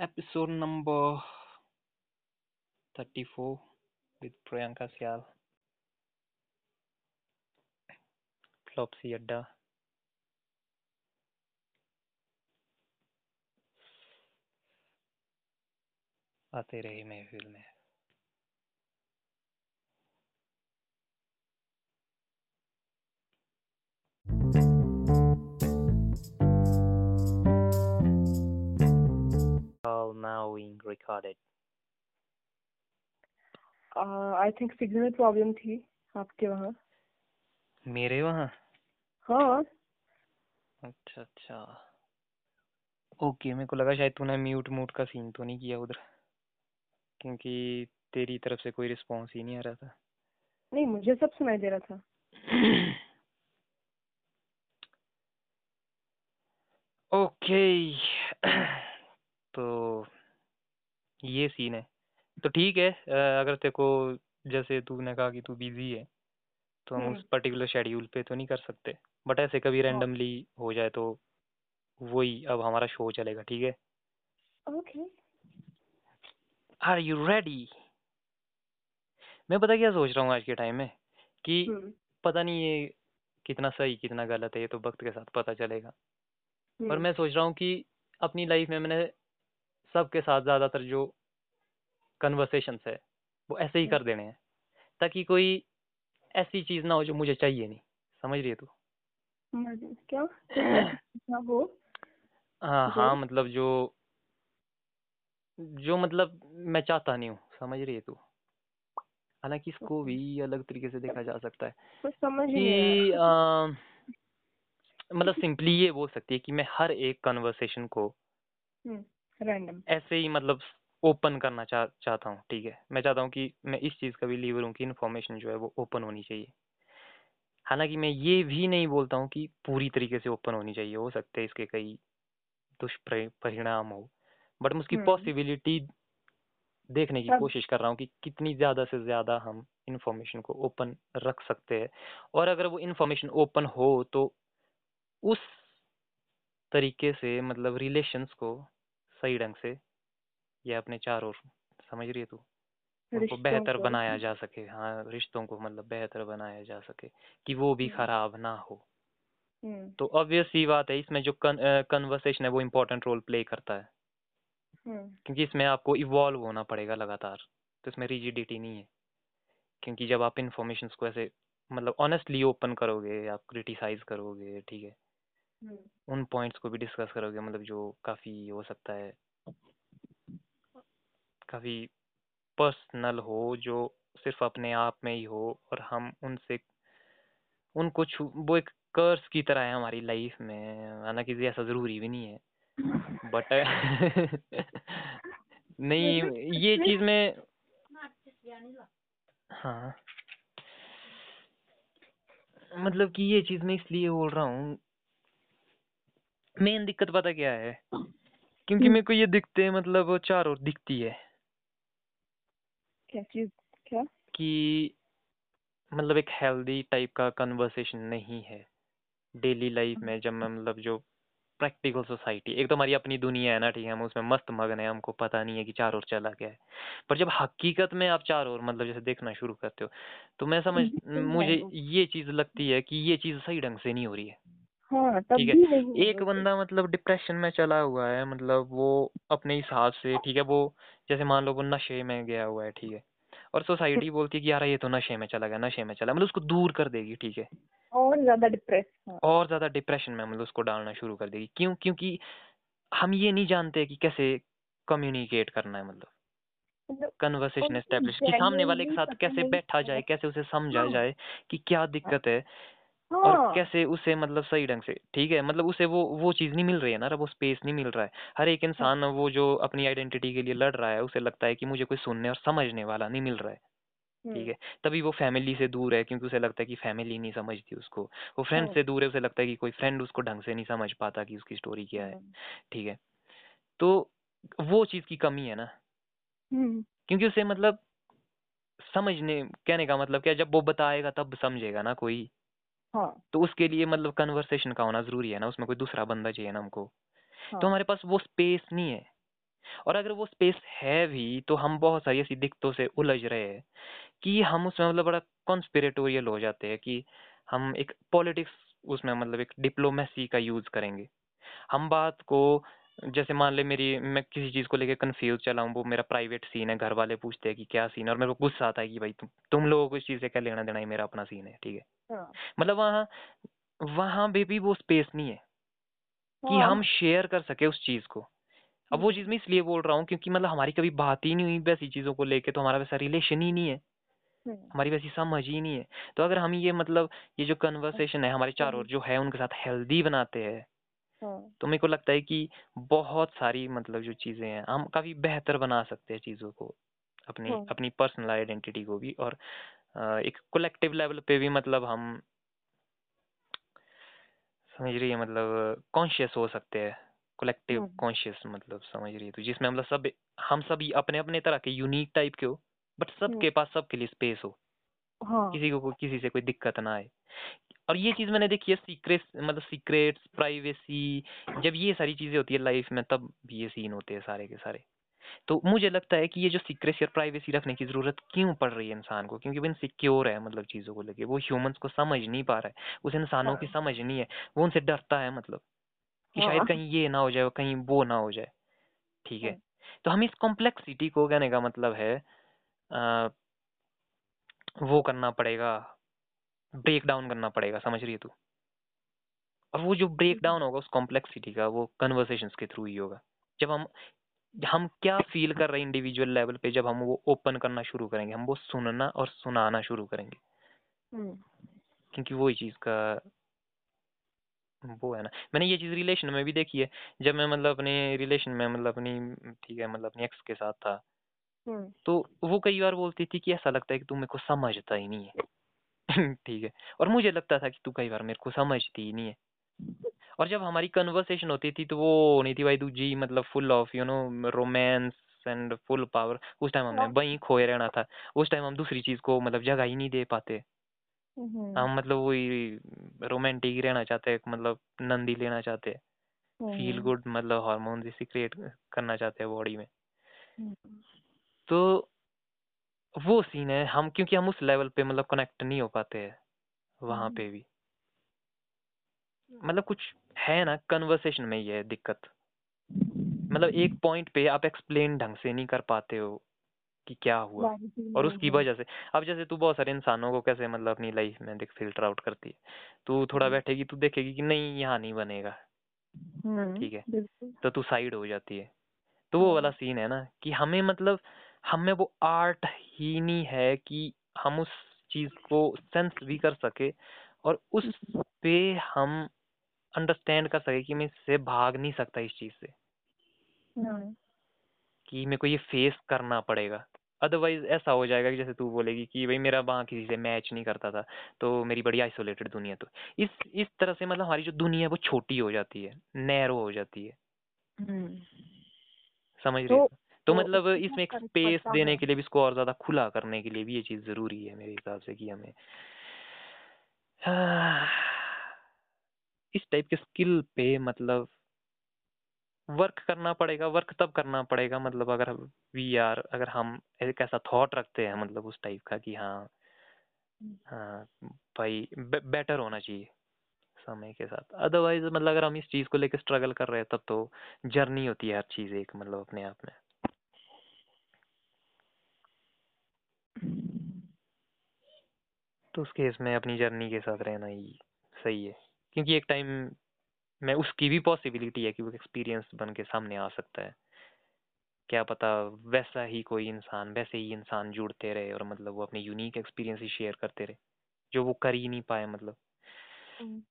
episode number thirty four with Priyanka Sial Flopsy Adda आते रहे महफिल में All now being recorded. I think signal problem थी आपके वहाँ। मेरे वहाँ? हाँ। अच्छा अच्छा। ओके मेरे को लगा शायद तूने म्यूट मूट का सीन तो नहीं किया उधर क्योंकि तेरी तरफ़ से कोई रिस्पॉन्स ही नहीं आ रहा था। नहीं मुझे सब सुनाई दे रहा था। ओके तो ये सीन है। तो ठीक है अगर तेरे को जैसे तूने कहा कि तू बिज़ी है तो हम उस हम्म पर्टिकुलर शेड्यूल पे तो नहीं कर सकते। बट ऐसे कभी रैंडमली हो जाए तो वही अब हमारा शो चलेगा ठीक है? ओके आर यू रेडी मैं पता क्या सोच रहा हूँ आज के टाइम में कि हम्म। पता नहीं ये कितना सही कितना गलत है ये तो वक्त के साथ पता चलेगा। पर हम्म। मैं सोच रहा हूँ कि अपनी लाइफ में मैंने सबके साथ ज़्यादातर जो कन्वर्सेशंस है वो ऐसे ही कर देने हैं। ताकि कोई ऐसी चीज़ ना हो जो मुझे चाहिए नहीं। समझ रही है तू? क्या? [coughs] हाँ हाँ मतलब जो जो मतलब मैं चाहता नहीं हूँ। समझ रही है तू? हालाँकि इसको भी अलग तरीके से देखा जा सकता है समझ ही कि अम, मतलब सिंपली ये बोल सकती है कि मैं हर एक कन्वर्सेशन को रैंडम ऐसे ही मतलब ओपन करना चाह चाहता हूँ ठीक है? मैं चाहता हूँ कि मैं इस चीज़ का भी लीवर हूँ कि इन्फॉर्मेशन जो है वो ओपन होनी चाहिए। हालाँकि मैं ये भी नहीं बोलता हूँ कि पूरी तरीके से ओपन होनी चाहिए हो सकते हैं इसके कई दुष्परिणाम हो। बट मैं उसकी हम्म। पॉसिबिलिटी देखने की कोशिश कर रहा हूँ कि कितनी ज़्यादा से ज़्यादा हम इन्फॉर्मेशन को ओपन रख सकते हैं। और अगर वो इन्फॉर्मेशन ओपन हो तो उस तरीके से मतलब रिलेशंस को सही ढंग से या अपने चार ओर समझ रही है तू? उनको बेहतर बनाया जा सके हाँ रिश्तों को मतलब बेहतर बनाया जा सके कि वो भी हम्म। खराब ना हो। हम्म। तो ऑब्वियस सी बात है इसमें जो कन्वर्सेशन है वो इम्पोर्टेंट रोल प्ले करता है। हम्म। क्योंकि इसमें आपको इवॉल्व होना पड़ेगा लगातार तो इसमें रिजिडिटी नहीं है। क्योंकि जब आप इन्फॉर्मेशन को ऐसे मतलब ऑनेस्टली ओपन करोगे आप क्रिटिसाइज करोगे ठीक है? उन पॉइंट्स को भी डिस्कस करोगे मतलब जो काफ़ी हो सकता है काफ़ी पर्सनल हो जो सिर्फ़ अपने आप में ही हो और हम उनसे उनको छू वो एक कर्स की तरह है हमारी लाइफ में। हालाँकि ऐसा ज़रूरी भी नहीं है। बट [laughs] नहीं ये चीज़ में हाँ। मतलब कि ये चीज़ मैं इसलिए बोल रहा हूँ मेन दिक्कत पता क्या है? क्योंकि। मेरे को ये दिखते हैं मतलब चार दिखती है। क्या चीज़ क्या? कि मतलब एक हेल्दी टाइप का कन्वर्सेशन नहीं है। डेली लाइफ में जब मैं मतलब जो प्रैक्टिकल सोसाइटी एक तो हमारी अपनी दुनिया है ना ठीक है हम उसमें मस्त मगन है हमको पता नहीं है कि चार और चला क्या है। पर जब हकीकत में आप चार और मतलब जैसे देखना शुरू करते हो तो मैं समझ [laughs] मुझे ये चीज़ लगती है कि ये चीज़ सही ढंग से नहीं हो रही है। हाँ तब ठीक भी है नहीं एक बंदा मतलब डिप्रेशन में चला हुआ है मतलब वो अपने हिसाब से ठीक है वो जैसे मान लो वो नशे में गया हुआ है ठीक है और सोसाइटी [laughs] बोलती है कि यार ये तो नशे में चला गया नशे में चला मतलब उसको दूर कर देगी ठीक है। और ज़्यादा डिप्रेस हाँ। और ज़्यादा डिप्रेशन में मतलब उसको डालना शुरू कर देगी। क्यों? क्योंकि हम ये नहीं जानते कि कैसे कम्युनिकेट करना है मतलब। मतलब कन्वर्सेशन उनको एस्टेब्लिश कि सामने वाले के साथ पता कैसे नहीं बैठा। जाए कैसे उसे समझा हाँ। जाए कि क्या दिक्कत है। और हाँ। कैसे उसे मतलब सही ढंग से ठीक है? मतलब उसे वो वो चीज़ नहीं मिल रही है ना वो स्पेस नहीं मिल रहा है। हर एक इंसान वो जो अपनी आइडेंटिटी के लिए लड़ रहा है उसे लगता है कि मुझे कोई सुनने और समझने वाला नहीं मिल रहा है ठीक हम्म, है? तभी वो फैमिली से दूर है क्योंकि उसे लगता है कि फैमिली नहीं समझती उसको। वो फ्रेंड हाँ। से दूर है उसे लगता है कि कोई फ्रेंड उसको ढंग से नहीं समझ पाता कि उसकी स्टोरी क्या है हाँ। ठीक है? तो वो चीज़ की कमी है ना। हम्म, क्योंकि उसे मतलब समझने कहने का मतलब क्या जब वो बताएगा तब समझेगा ना कोई। हाँ। तो उसके लिए मतलब कन्वर्सेशन का होना ज़रूरी है ना उसमें कोई दूसरा बंदा चाहिए ना हमको। तो हाँ। हमारे पास वो स्पेस नहीं है। और अगर वो स्पेस है भी तो हम बहुत सारी ऐसी दिक्कतों से उलझ रहे हैं कि हम उसमें मतलब बड़ा कॉन्स्पिरेटोरियल हो जाते हैं कि हम एक पॉलिटिक्स उसमें मतलब एक डिप्लोमेसी का यूज़ करेंगे। हम बात को जैसे मान ले मेरी मैं किसी चीज़ को लेके कंफ्यूज चला हूँ वो मेरा प्राइवेट सीन है घर वाले पूछते हैं कि क्या सीन है और मेरे को गुस्सा आता है कि भाई तुम तुम लोगों को इस चीज़ से क्या लेना देना है मेरा अपना सीन है ठीक है? हाँ। मतलब वहाँ वहाँ भी, भी वो स्पेस नहीं है कि हाँ, हम शेयर कर सके उस चीज़ को। अब वो चीज़ मैं इसलिए बोल रहा हूँ क्योंकि मतलब हमारी कभी बात ही नहीं हुई वैसी चीज़ों को लेके तो हमारा वैसा रिलेशन ही नहीं है। हम्म, हमारी वैसी समझ ही नहीं है। तो अगर हम ये मतलब ये जो कन्वर्सेशन है हमारे चारों जो है उनके साथ हेल्दी बनाते हाँ तो मेरे को लगता है कि बहुत सारी मतलब जो चीज़ें हैं हम काफ़ी बेहतर बना सकते हैं चीज़ों को अपनी हाँ। अपनी पर्सनल आइडेंटिटी को भी और एक कलेक्टिव लेवल पे भी मतलब हम समझ रही है मतलब कॉन्शियस हो सकते हैं कलेक्टिव कॉन्शियस मतलब समझ रही है तो जिसमें मतलब सब हम सभी अपने अपने तरह के यूनिक टाइप के हो बट सबके पास सबके लिए स्पेस हो। हाँ। किसी को किसी से कोई दिक्कत ना आए। और ये चीज़ मैंने देखी है सीक्रेट मतलब सीक्रेट्स प्राइवेसी जब ये सारी चीज़ें होती है लाइफ में तब भी ये सीन होते हैं सारे के सारे। तो मुझे लगता है कि ये जो सीक्रेसी और प्राइवेसी रखने की ज़रूरत क्यों पड़ रही है इंसान को? क्योंकि वो इनसिक्योर है मतलब चीज़ों को लेके वो ह्यूमंस को समझ नहीं पा रहा है उस इंसानों की समझ नहीं है वो उनसे डरता है मतलब कि शायद हाँ। कहीं ये ना हो जाए कहीं वो ना हो जाए ठीक है? तो हम इस कॉम्प्लेक्सिटी को कहने का मतलब है आ, वो करना पड़ेगा ब्रेक डाउन करना पड़ेगा समझ रही है तू? और वो जो ब्रेक डाउन होगा उस कॉम्प्लेक्सिटी का वो कन्वर्सेशन के थ्रू ही होगा। जब हम हम क्या फील कर रहे हैं इंडिविजुअल लेवल पे जब हम वो ओपन करना शुरू करेंगे हम वो सुनना और सुनाना शुरू करेंगे। हम्म, क्योंकि वही चीज़ का वो है ना। मैंने ये चीज़ रिलेशन में भी देखी है जब मैं मतलब अपने रिलेशन में मतलब अपनी ठीक है मतलब अपनी एक्स के साथ था हम्म, तो वो कई बार बोलती थी कि ऐसा लगता है कि तू मेरे को समझता ही नहीं है। [laughs] ठीक है। और मुझे लगता था कि तू कई बार मेरे को समझती ही नहीं है। और जब हमारी कन्वर्सेशन होती थी तो वो नहीं थी भाई दूजी मतलब full of you know romance and full power उस टाइम हमने हाँ। वहीं खोए रहना था। उस टाइम हम दूसरी चीज़ को मतलब जगह ही नहीं दे पाते। हम्म, हम मतलब वही रोमांटिक ही रहना चाहते हैं मतलब नंदी लेना चाहते। हैं फील गुड मतलब हार्मोन इसी क्रिएट करना चाहते हैं बॉडी में। हम्म, तो वो सीन है हम क्योंकि हम उस लेवल पे मतलब कनेक्ट नहीं हो पाते हैं वहाँ हम्म। पे भी। मतलब कुछ है ना कन्वर्सेशन में ये है दिक्कत। मतलब एक पॉइंट पे आप एक्सप्लेन ढंग से नहीं कर पाते हो कि क्या हुआ। और उसकी वजह से अब जैसे तू बहुत सारे इंसानों को कैसे मतलब अपनी लाइफ में देख फ़िल्टर आउट करती है। तू थोड़ा हम्म। बैठेगी तू देखेगी कि नहीं यहाँ नहीं बनेगा। हम्म, ठीक है तो तू साइड हो जाती है। तो वो। वाला सीन है ना कि हमें मतलब हमें वो आर्ट ही नहीं है कि हम उस चीज़ को सेंस भी कर सके और उस पे हम अंडरस्टैंड कर सके कि मैं इससे भाग नहीं सकता इस चीज़ से। कि मेरे को ये फेस करना पड़ेगा। अदरवाइज़ ऐसा हो जाएगा कि जैसे तू बोलेगी कि भाई मेरा वहाँ किसी से मैच नहीं करता था तो मेरी बड़ी आइसोलेटेड दुनिया तो। इस इस तरह से मतलब हमारी जो दुनिया है वो छोटी हो जाती है नैरो हो जाती है। हम्म। समझ रही तो तू? तो मतलब इसमें एक स्पेस देने के लिए भी इसको और ज़्यादा खुला करने के लिए भी ये चीज़ ज़रूरी है मेरे हिसाब से कि हमें इस टाइप के स्किल पे मतलब वर्क करना पड़ेगा वर्क तब करना पड़ेगा मतलब अगर वी आर अगर हम एक ऐसा थॉट रखते हैं मतलब उस टाइप का कि हाँ हाँ भाई बे, बेटर होना चाहिए समय के साथ अदरवाइज़ मतलब अगर हम इस चीज़ को लेकर स्ट्रगल कर रहे हैं तब तो जर्नी होती है हर चीज़ एक मतलब अपने आप में तो उस केस में अपनी जर्नी के साथ रहना ही सही है। क्योंकि एक टाइम में उसकी भी पॉसिबिलिटी है कि वो एक्सपीरियंस बन के सामने आ सकता है। क्या पता वैसा ही कोई इंसान वैसे ही इंसान जुड़ते रहे और मतलब वो अपने यूनिक एक्सपीरियंस ही शेयर करते रहे जो वो कर ही नहीं पाए मतलब। हम्म,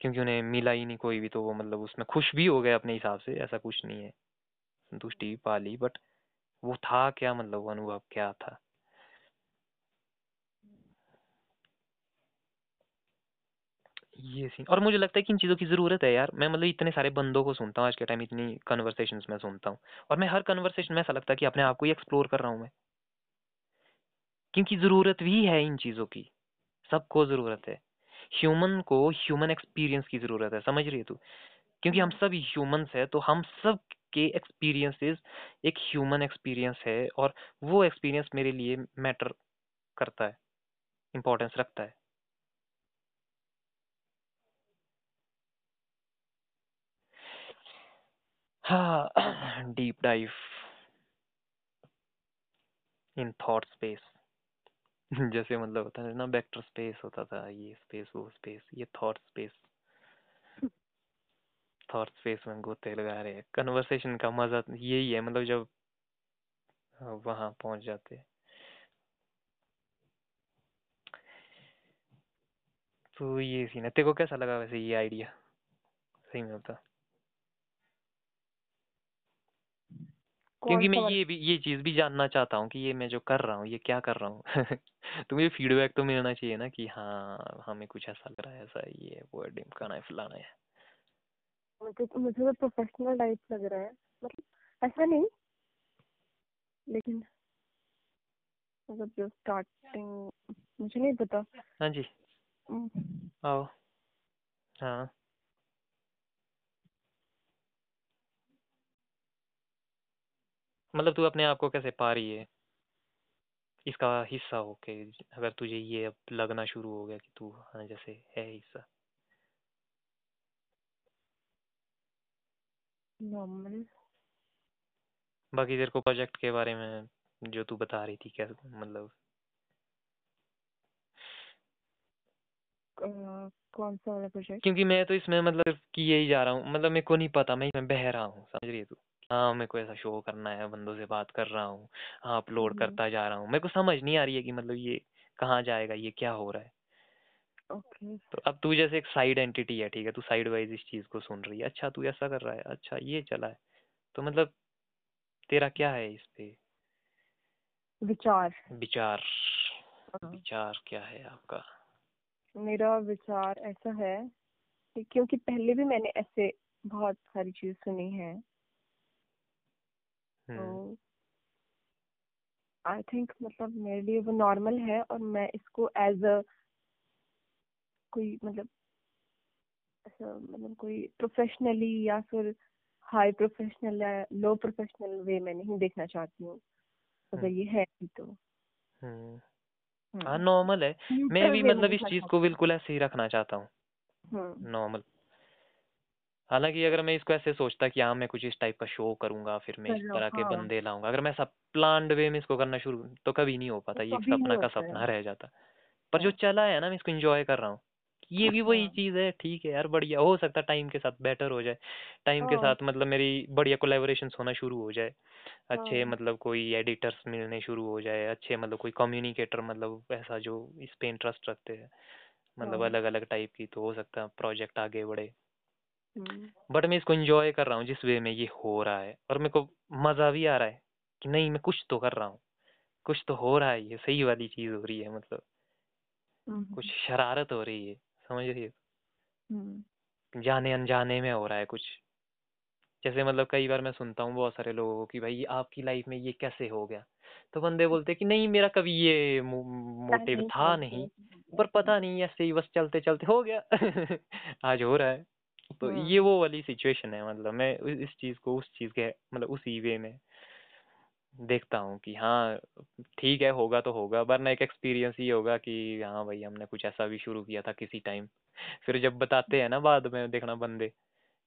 क्योंकि उन्हें मिला ही नहीं कोई भी तो वो मतलब उसमें खुश भी हो गए अपने हिसाब से ऐसा कुछ नहीं है। संतुष्टि भी पा ली बट वो था क्या मतलब वो अनुभव क्या था? ये सीन और मुझे लगता है कि इन चीज़ों की ज़रूरत है यार। मैं मतलब इतने सारे बंदों को सुनता हूँ, आज के टाइम इतनी कन्वर्सेशन में सुनता हूँ, और मैं हर कन्वर्सेशन में ऐसा लगता है कि अपने आप को ही एक्सप्लोर कर रहा हूँ मैं। क्योंकि ज़रूरत भी है इन चीज़ों की, सबको ज़रूरत है। ह्यूमन को ह्यूमन एक्सपीरियंस की ज़रूरत है, समझ रही है तू? क्योंकि हम सब ह्यूमंस है तो हम सब के एक्सपीरियंसेस एक ह्यूमन एक्सपीरियंस है, और वो एक्सपीरियंस मेरे लिए मैटर करता है इम्पोर्टेंस रखता है। हाँ deep dive in thought space जैसे मतलब होता है ना वेक्टर स्पेस होता था ये स्पेस वो स्पेस ये थॉट स्पेस थॉट स्पेस में गोते लगा रहे हैं। कन्वर्सेशन का मज़ा यही है मतलब जब वहाँ पहुँच जाते हैं। तो ये सीन है। तेरे को कैसा लगा वैसे ये आइडिया सही में होता क्योंकि मैं ये भी ये चीज़ भी जानना चाहता हूँ कि ये मैं जो कर रहा हूँ ये क्या कर रहा हूँ? तो मुझे फीडबैक तो मिलना चाहिए ना कि हाँ हमें कुछ ऐसा लग रहा है ऐसा ये वो डिमकाना है फलाना है। मुझे तो मुझे तो प्रोफेशनल टाइप लग रहा है। मतलब ऐसा नहीं लेकिन मतलब जो स्टार्टिंग मुझे नहीं पता। हाँ जी। हम्म, आओ। हाँ। मतलब तू अपने आप को कैसे पा रही है? इसका हिस्सा होके अगर तुझे ये अब लगना शुरू हो गया कि तू हाँ जैसे है हिस्सा। नॉर्मल बाकी तेरे को प्रोजेक्ट के बारे में जो तू बता रही थी क्या मतलब? कौन सा वाला प्रोजेक्ट क्योंकि मैं तो इसमें मतलब किए ही जा रहा हूँ। मतलब मेरे को नहीं पता मैं इसमें बह रहा हूँ समझ रही है तू? हाँ मेरे को ऐसा शो करना है बंदों से बात कर रहा हूँ हाँ। अपलोड करता जा रहा हूँ। मेरे को समझ नहीं आ रही है कि मतलब ये कहाँ जाएगा ये क्या हो रहा है। ओके। तो अब तू जैसे एक साइड एंटिटी है ठीक है तू साइड वाइज इस चीज़ को सुन रही है। अच्छा तू ऐसा कर रहा है अच्छा ये चला है। तो मतलब तेरा क्या है इस पे? विचार। विचार। हाँ, विचार क्या है आपका? मेरा विचार ऐसा है कि क्योंकि पहले भी मैंने ऐसे बहुत सारी चीज़ सुनी है। तो आई थिंक मतलब मेरे लिए वो नॉर्मल है और मैं इसको एज अ कोई मतलब ऐसा मतलब कोई प्रोफेशनली या फिर हाई प्रोफेशनल या लो प्रोफेशनल वे में नहीं देखना चाहती हूँ। अगर ये है तो। हम्म। हम्म, हाँ नॉर्मल है। मैं भी मतलब इस चीज़ को बिल्कुल ऐसे ही रखना चाहता हूँ। हम्म, नॉर्मल हालाँकि अगर मैं इसको ऐसे सोचता कि हाँ मैं कुछ इस टाइप का शो करूँगा फिर मैं इस लो तरह के हाँ। बंदे लाऊँगा। अगर मैं सब प्लान्ड वे में इसको करना शुरू तो कभी नहीं हो पाता ये एक कभी नहीं सपना का होता है। सपना रह जाता। पर जो हाँ। चला है ना मैं इसको एंजॉय कर रहा हूँ। ये भी वही हाँ चीज़ है ठीक है यार बढ़िया हो सकता है टाइम के साथ बेटर हो जाए टाइम के हाँ। साथ मतलब मेरी बढ़िया कोलेबोरेशन होना शुरू हो जाए अच्छे हाँ। मतलब कोई एडिटर्स मिलने शुरू हो जाए अच्छे मतलब कोई कम्युनिकेटर मतलब ऐसा जो इस पे इंटरेस्ट रखते हैं मतलब हाँ। अलग अलग टाइप की तो हो सकता है प्रोजेक्ट आगे बढ़े। बट मैं इसको इंजॉय कर रहा हूँ जिस वे में ये हो रहा है। और मेरे को मज़ा भी आ रहा है कि नहीं मैं कुछ तो कर रहा हूँ। कुछ तो हो रहा है ये सही वाली चीज़ हो रही है मतलब। हम्म, कुछ शरारत हो रही है समझ रही है? हम्म, जाने अनजाने में हो रहा है कुछ। जैसे मतलब कई बार मैं सुनता हूँ बहुत सारे लोगों को कि भाई आपकी लाइफ में ये कैसे हो गया? तो बंदे बोलते कि नहीं मेरा कभी ये मोटिव था नहीं पर पता नहीं ऐसे ही बस चलते चलते हो गया। [laughs] आज हो रहा है। तो हम्म, ये वो वाली सिचुएशन है मतलब मैं इस चीज़ को उस चीज़ के मतलब उसी वे में देखता हूँ कि हाँ ठीक है होगा तो होगा वरना एक एक्सपीरियंस ही होगा कि हाँ भाई हमने कुछ ऐसा भी शुरू किया था किसी टाइम फिर जब बताते हैं ना बाद में देखना बंदे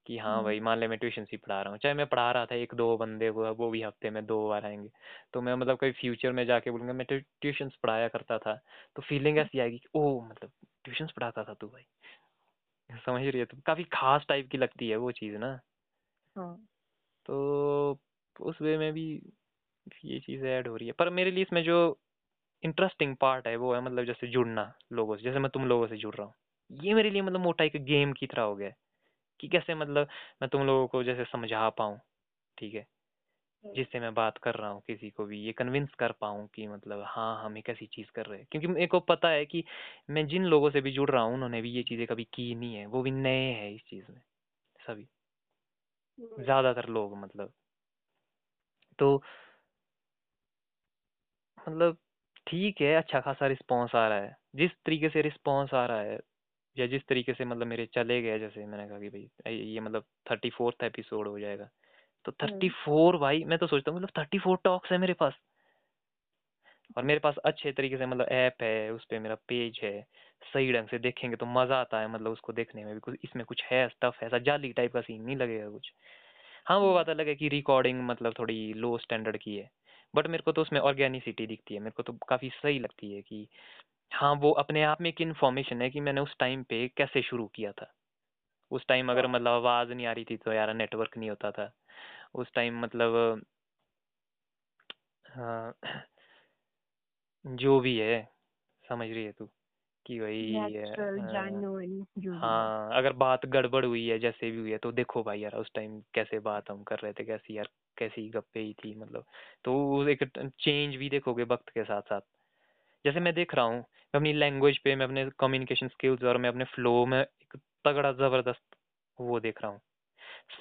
कि हाँ भाई मान ले मैं ट्यूशन ही पढ़ा रहा हूँ चाहे मैं पढ़ा रहा था एक दो बंदे को वो भी हफ़्ते में दो बार आएँगे। तो मैं मतलब कभी फ्यूचर में जाके बोलूँगा मैं ट्यूशन पढ़ाया करता था। तो फीलिंग ऐसी आएगी कि ओ मतलब ट्यूशन पढ़ाता था तू भाई। समझ रही है तो काफ़ी खास टाइप की लगती है वो चीज़ ना। हाँ, तो उस वे में भी ये चीज़ ऐड हो रही है। पर मेरे लिए इसमें जो इंटरेस्टिंग पार्ट है वो है मतलब जैसे जुड़ना लोगों से जैसे मैं तुम लोगों से जुड़ रहा हूँ। ये मेरे लिए मतलब मोटा एक गेम की तरह हो गया है कि कैसे मतलब मैं तुम लोगों को जैसे समझा पाऊँ ठीक है? जिससे मैं बात कर रहा हूँ किसी को भी ये कन्विंस कर पाऊँ कि मतलब हाँ हम एक ऐसी चीज़ कर रहे हैं। क्योंकि मेरे को पता है कि मैं जिन लोगों से भी जुड़ रहा हूँ उन्होंने भी ये चीज़ें कभी की नहीं है। वो भी नए हैं इस चीज़ में सभी। ज़्यादातर लोग मतलब। तो मतलब ठीक है अच्छा खासा रिस्पॉन्स आ रहा है। जिस तरीके से रिस्पॉन्स आ रहा है या जिस तरीके से मतलब मेरे चले गए जैसे मैंने कहा कि भाई ये मतलब थर्टी फोर्थ एपिसोड हो जाएगा। तो थर्टी फोर भाई मैं तो सोचता हूँ मतलब थर्टी फोर टॉक्स है मेरे पास। और मेरे पास अच्छे तरीके से मतलब ऐप है उस पर मेरा पेज है सही ढंग से देखेंगे तो मज़ा आता है मतलब उसको देखने में भी। कुछ इसमें कुछ है स्टफ़ ऐसा जाली टाइप का सीन नहीं लगेगा कुछ। हाँ वो बात अलग है कि रिकॉर्डिंग मतलब थोड़ी लो स्टैंडर्ड की है। बट मेरे को तो उसमें ऑर्गेनिसिटी दिखती है मेरे को तो काफ़ी सही लगती है कि हाँ वो अपने आप में एक इन्फॉर्मेशन है कि मैंने उस टाइम पे कैसे शुरू किया था। उस टाइम अगर मतलब आवाज़ नहीं आ रही थी तो यार नेटवर्क नहीं होता था। उस टाइम मतलब हाँ जो भी है समझ रही है तू? कि भाई नेचुरल जेन्युइन जो भी है। हाँ अगर बात गड़बड़ हुई है जैसे भी हुई है तो देखो भाई यार उस टाइम कैसे बात हम कर रहे थे कैसी यार कैसी गप्पे ही थी मतलब। तो वो एक चेंज भी देखोगे वक्त के साथ साथ जैसे मैं देख रहा हूँ मैं अपनी लैंग्वेज पे मैं अपने कम्युनिकेशन स्किल्स और मैं अपने फ्लो में एक तगड़ा ज़बरदस्त वो देख रहा हूँ।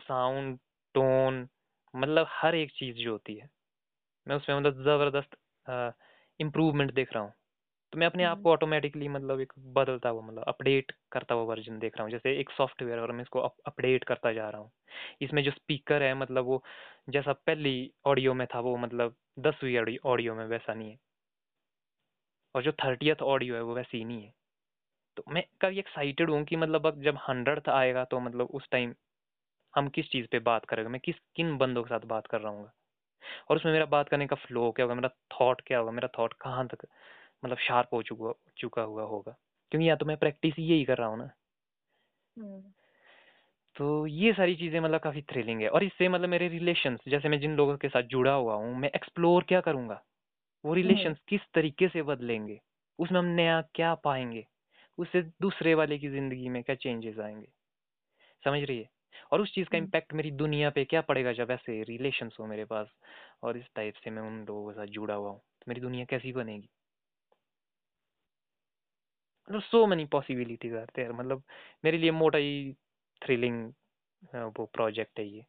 साउंड टोन मतलब हर एक चीज़ जो होती है मैं उसमें मतलब ज़बरदस्त इम्प्रूवमेंट देख रहा हूँ। तो मैं अपने आप को ऑटोमेटिकली मतलब एक बदलता हुआ मतलब अपडेट करता हुआ वर्जन देख रहा हूँ। जैसे एक सॉफ्टवेयर और मैं इसको अपडेट करता जा रहा हूँ। इसमें जो स्पीकर है मतलब वो जैसा पहली ऑडियो में था वो मतलब दसवीं ऑडियो में वैसा नहीं है। और जो थर्टियथ ऑडियो है वो वैसी ही नहीं है। तो मैं कभी एक्साइटेड हूँ कि मतलब अब जब हंड्रेड आएगा तो मतलब उस टाइम हम किस चीज़ पे बात करेंगे? मैं किस किन बंदों के साथ बात कर रहा हूँ? और उसमें मेरा बात करने का फ्लो क्या होगा? मेरा थॉट क्या होगा? मेरा थॉट कहाँ तक मतलब शार्प हो चुका चुका हुआ होगा? क्योंकि या तो मैं प्रैक्टिस यही कर रहा हूँ ना। तो ये सारी चीज़ें मतलब काफ़ी थ्रिलिंग है। और इससे मतलब मेरे रिलेशंस जैसे मैं जिन लोगों के साथ जुड़ा हुआ हूँ मैं एक्सप्लोर क्या करूँगा? वो रिलेशंस किस तरीके से बदलेंगे? उसमें हम नया क्या पाएँगे? उससे दूसरे वाले की ज़िंदगी में क्या चेंजेस आएँगे? समझ रही है? और उस चीज़ का इम्पैक्ट मेरी दुनिया पे क्या पड़ेगा जब ऐसे रिलेशंस हो मेरे पास? और इस टाइप से मैं उन लोगों के साथ जुड़ा हुआ हूँ तो मेरी दुनिया कैसी बनेगी? मतलब सो मैनी पॉसिबिलिटीज आते हैं मतलब मेरे लिए मोटा ही थ्रिलिंग वो प्रोजेक्ट है ये।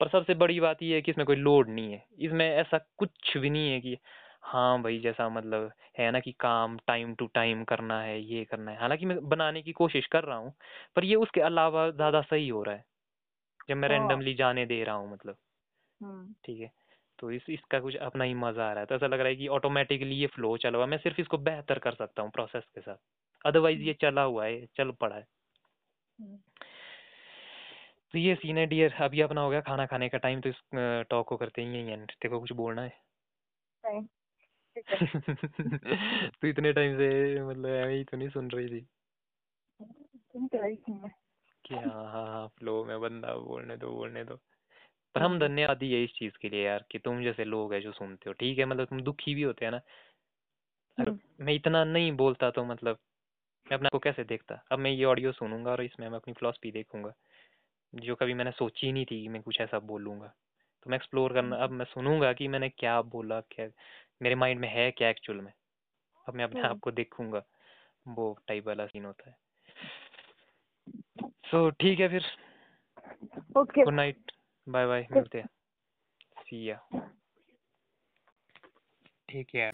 पर सबसे बड़ी बात ये है कि इसमें कोई लोड नहीं है। इसमें ऐसा कुछ भी नहीं है कि हाँ भाई जैसा मतलब है ना कि काम टाइम टू टाइम करना है ये करना है। हालाँकि मैं बनाने की कोशिश कर रहा हूँ पर ये उसके अलावा ज़्यादा सही हो रहा है। जब मैं रैंडमली जाने दे रहा हूँ मतलब। ठीक है? तो इस इसका कुछ अपना ही मज़ा आ रहा है। तो ऐसा लग रहा है कि ऑटोमेटिकली ये फ्लो चला हुआ मैं सिर्फ़ इसको बेहतर कर सकता हूँ प्रोसेस के साथ। अदरवाइज़ ये चला हुआ है चल पड़ा है। तो ये सीन है डियर अभी अपना हो गया खाना खाने का टाइम तो इस टॉक को करते ही हैं एंड तेरे को कुछ बोलना है? [laughs] तो इतने टाइम से मतलब ही तो नहीं सुन रही थी। कि हाँ हाँ हाँ फ्लो में बंदा बोलने दो बोलने दो। पर हम धन्यवादी है इस चीज़ के लिए यार कि तुम जैसे लोग है जो सुनते हो ठीक है? मतलब तुम दुखी भी होते हैं ना। अगर मैं इतना नहीं बोलता तो मतलब मैं अपने को कैसे देखता? अब मैं ये ऑडियो सुनूँगा और इसमें मैं अपनी फिलोसफी देखूँगा जो कभी मैंने सोची नहीं थी कि मैं कुछ ऐसा बोलूँगा। तो मैं एक्सप्लोर करना अब मैं सुनूँगा कि मैंने क्या बोला क्या मेरे माइंड में है क्या एक्चुअल में? अब मैं अपने हम्म। आप को देखूँगा वो टाइप वाला सीन होता है। सो ठीक है फिर। Okay good night bye bye मिलते हैं। सी या ठीक है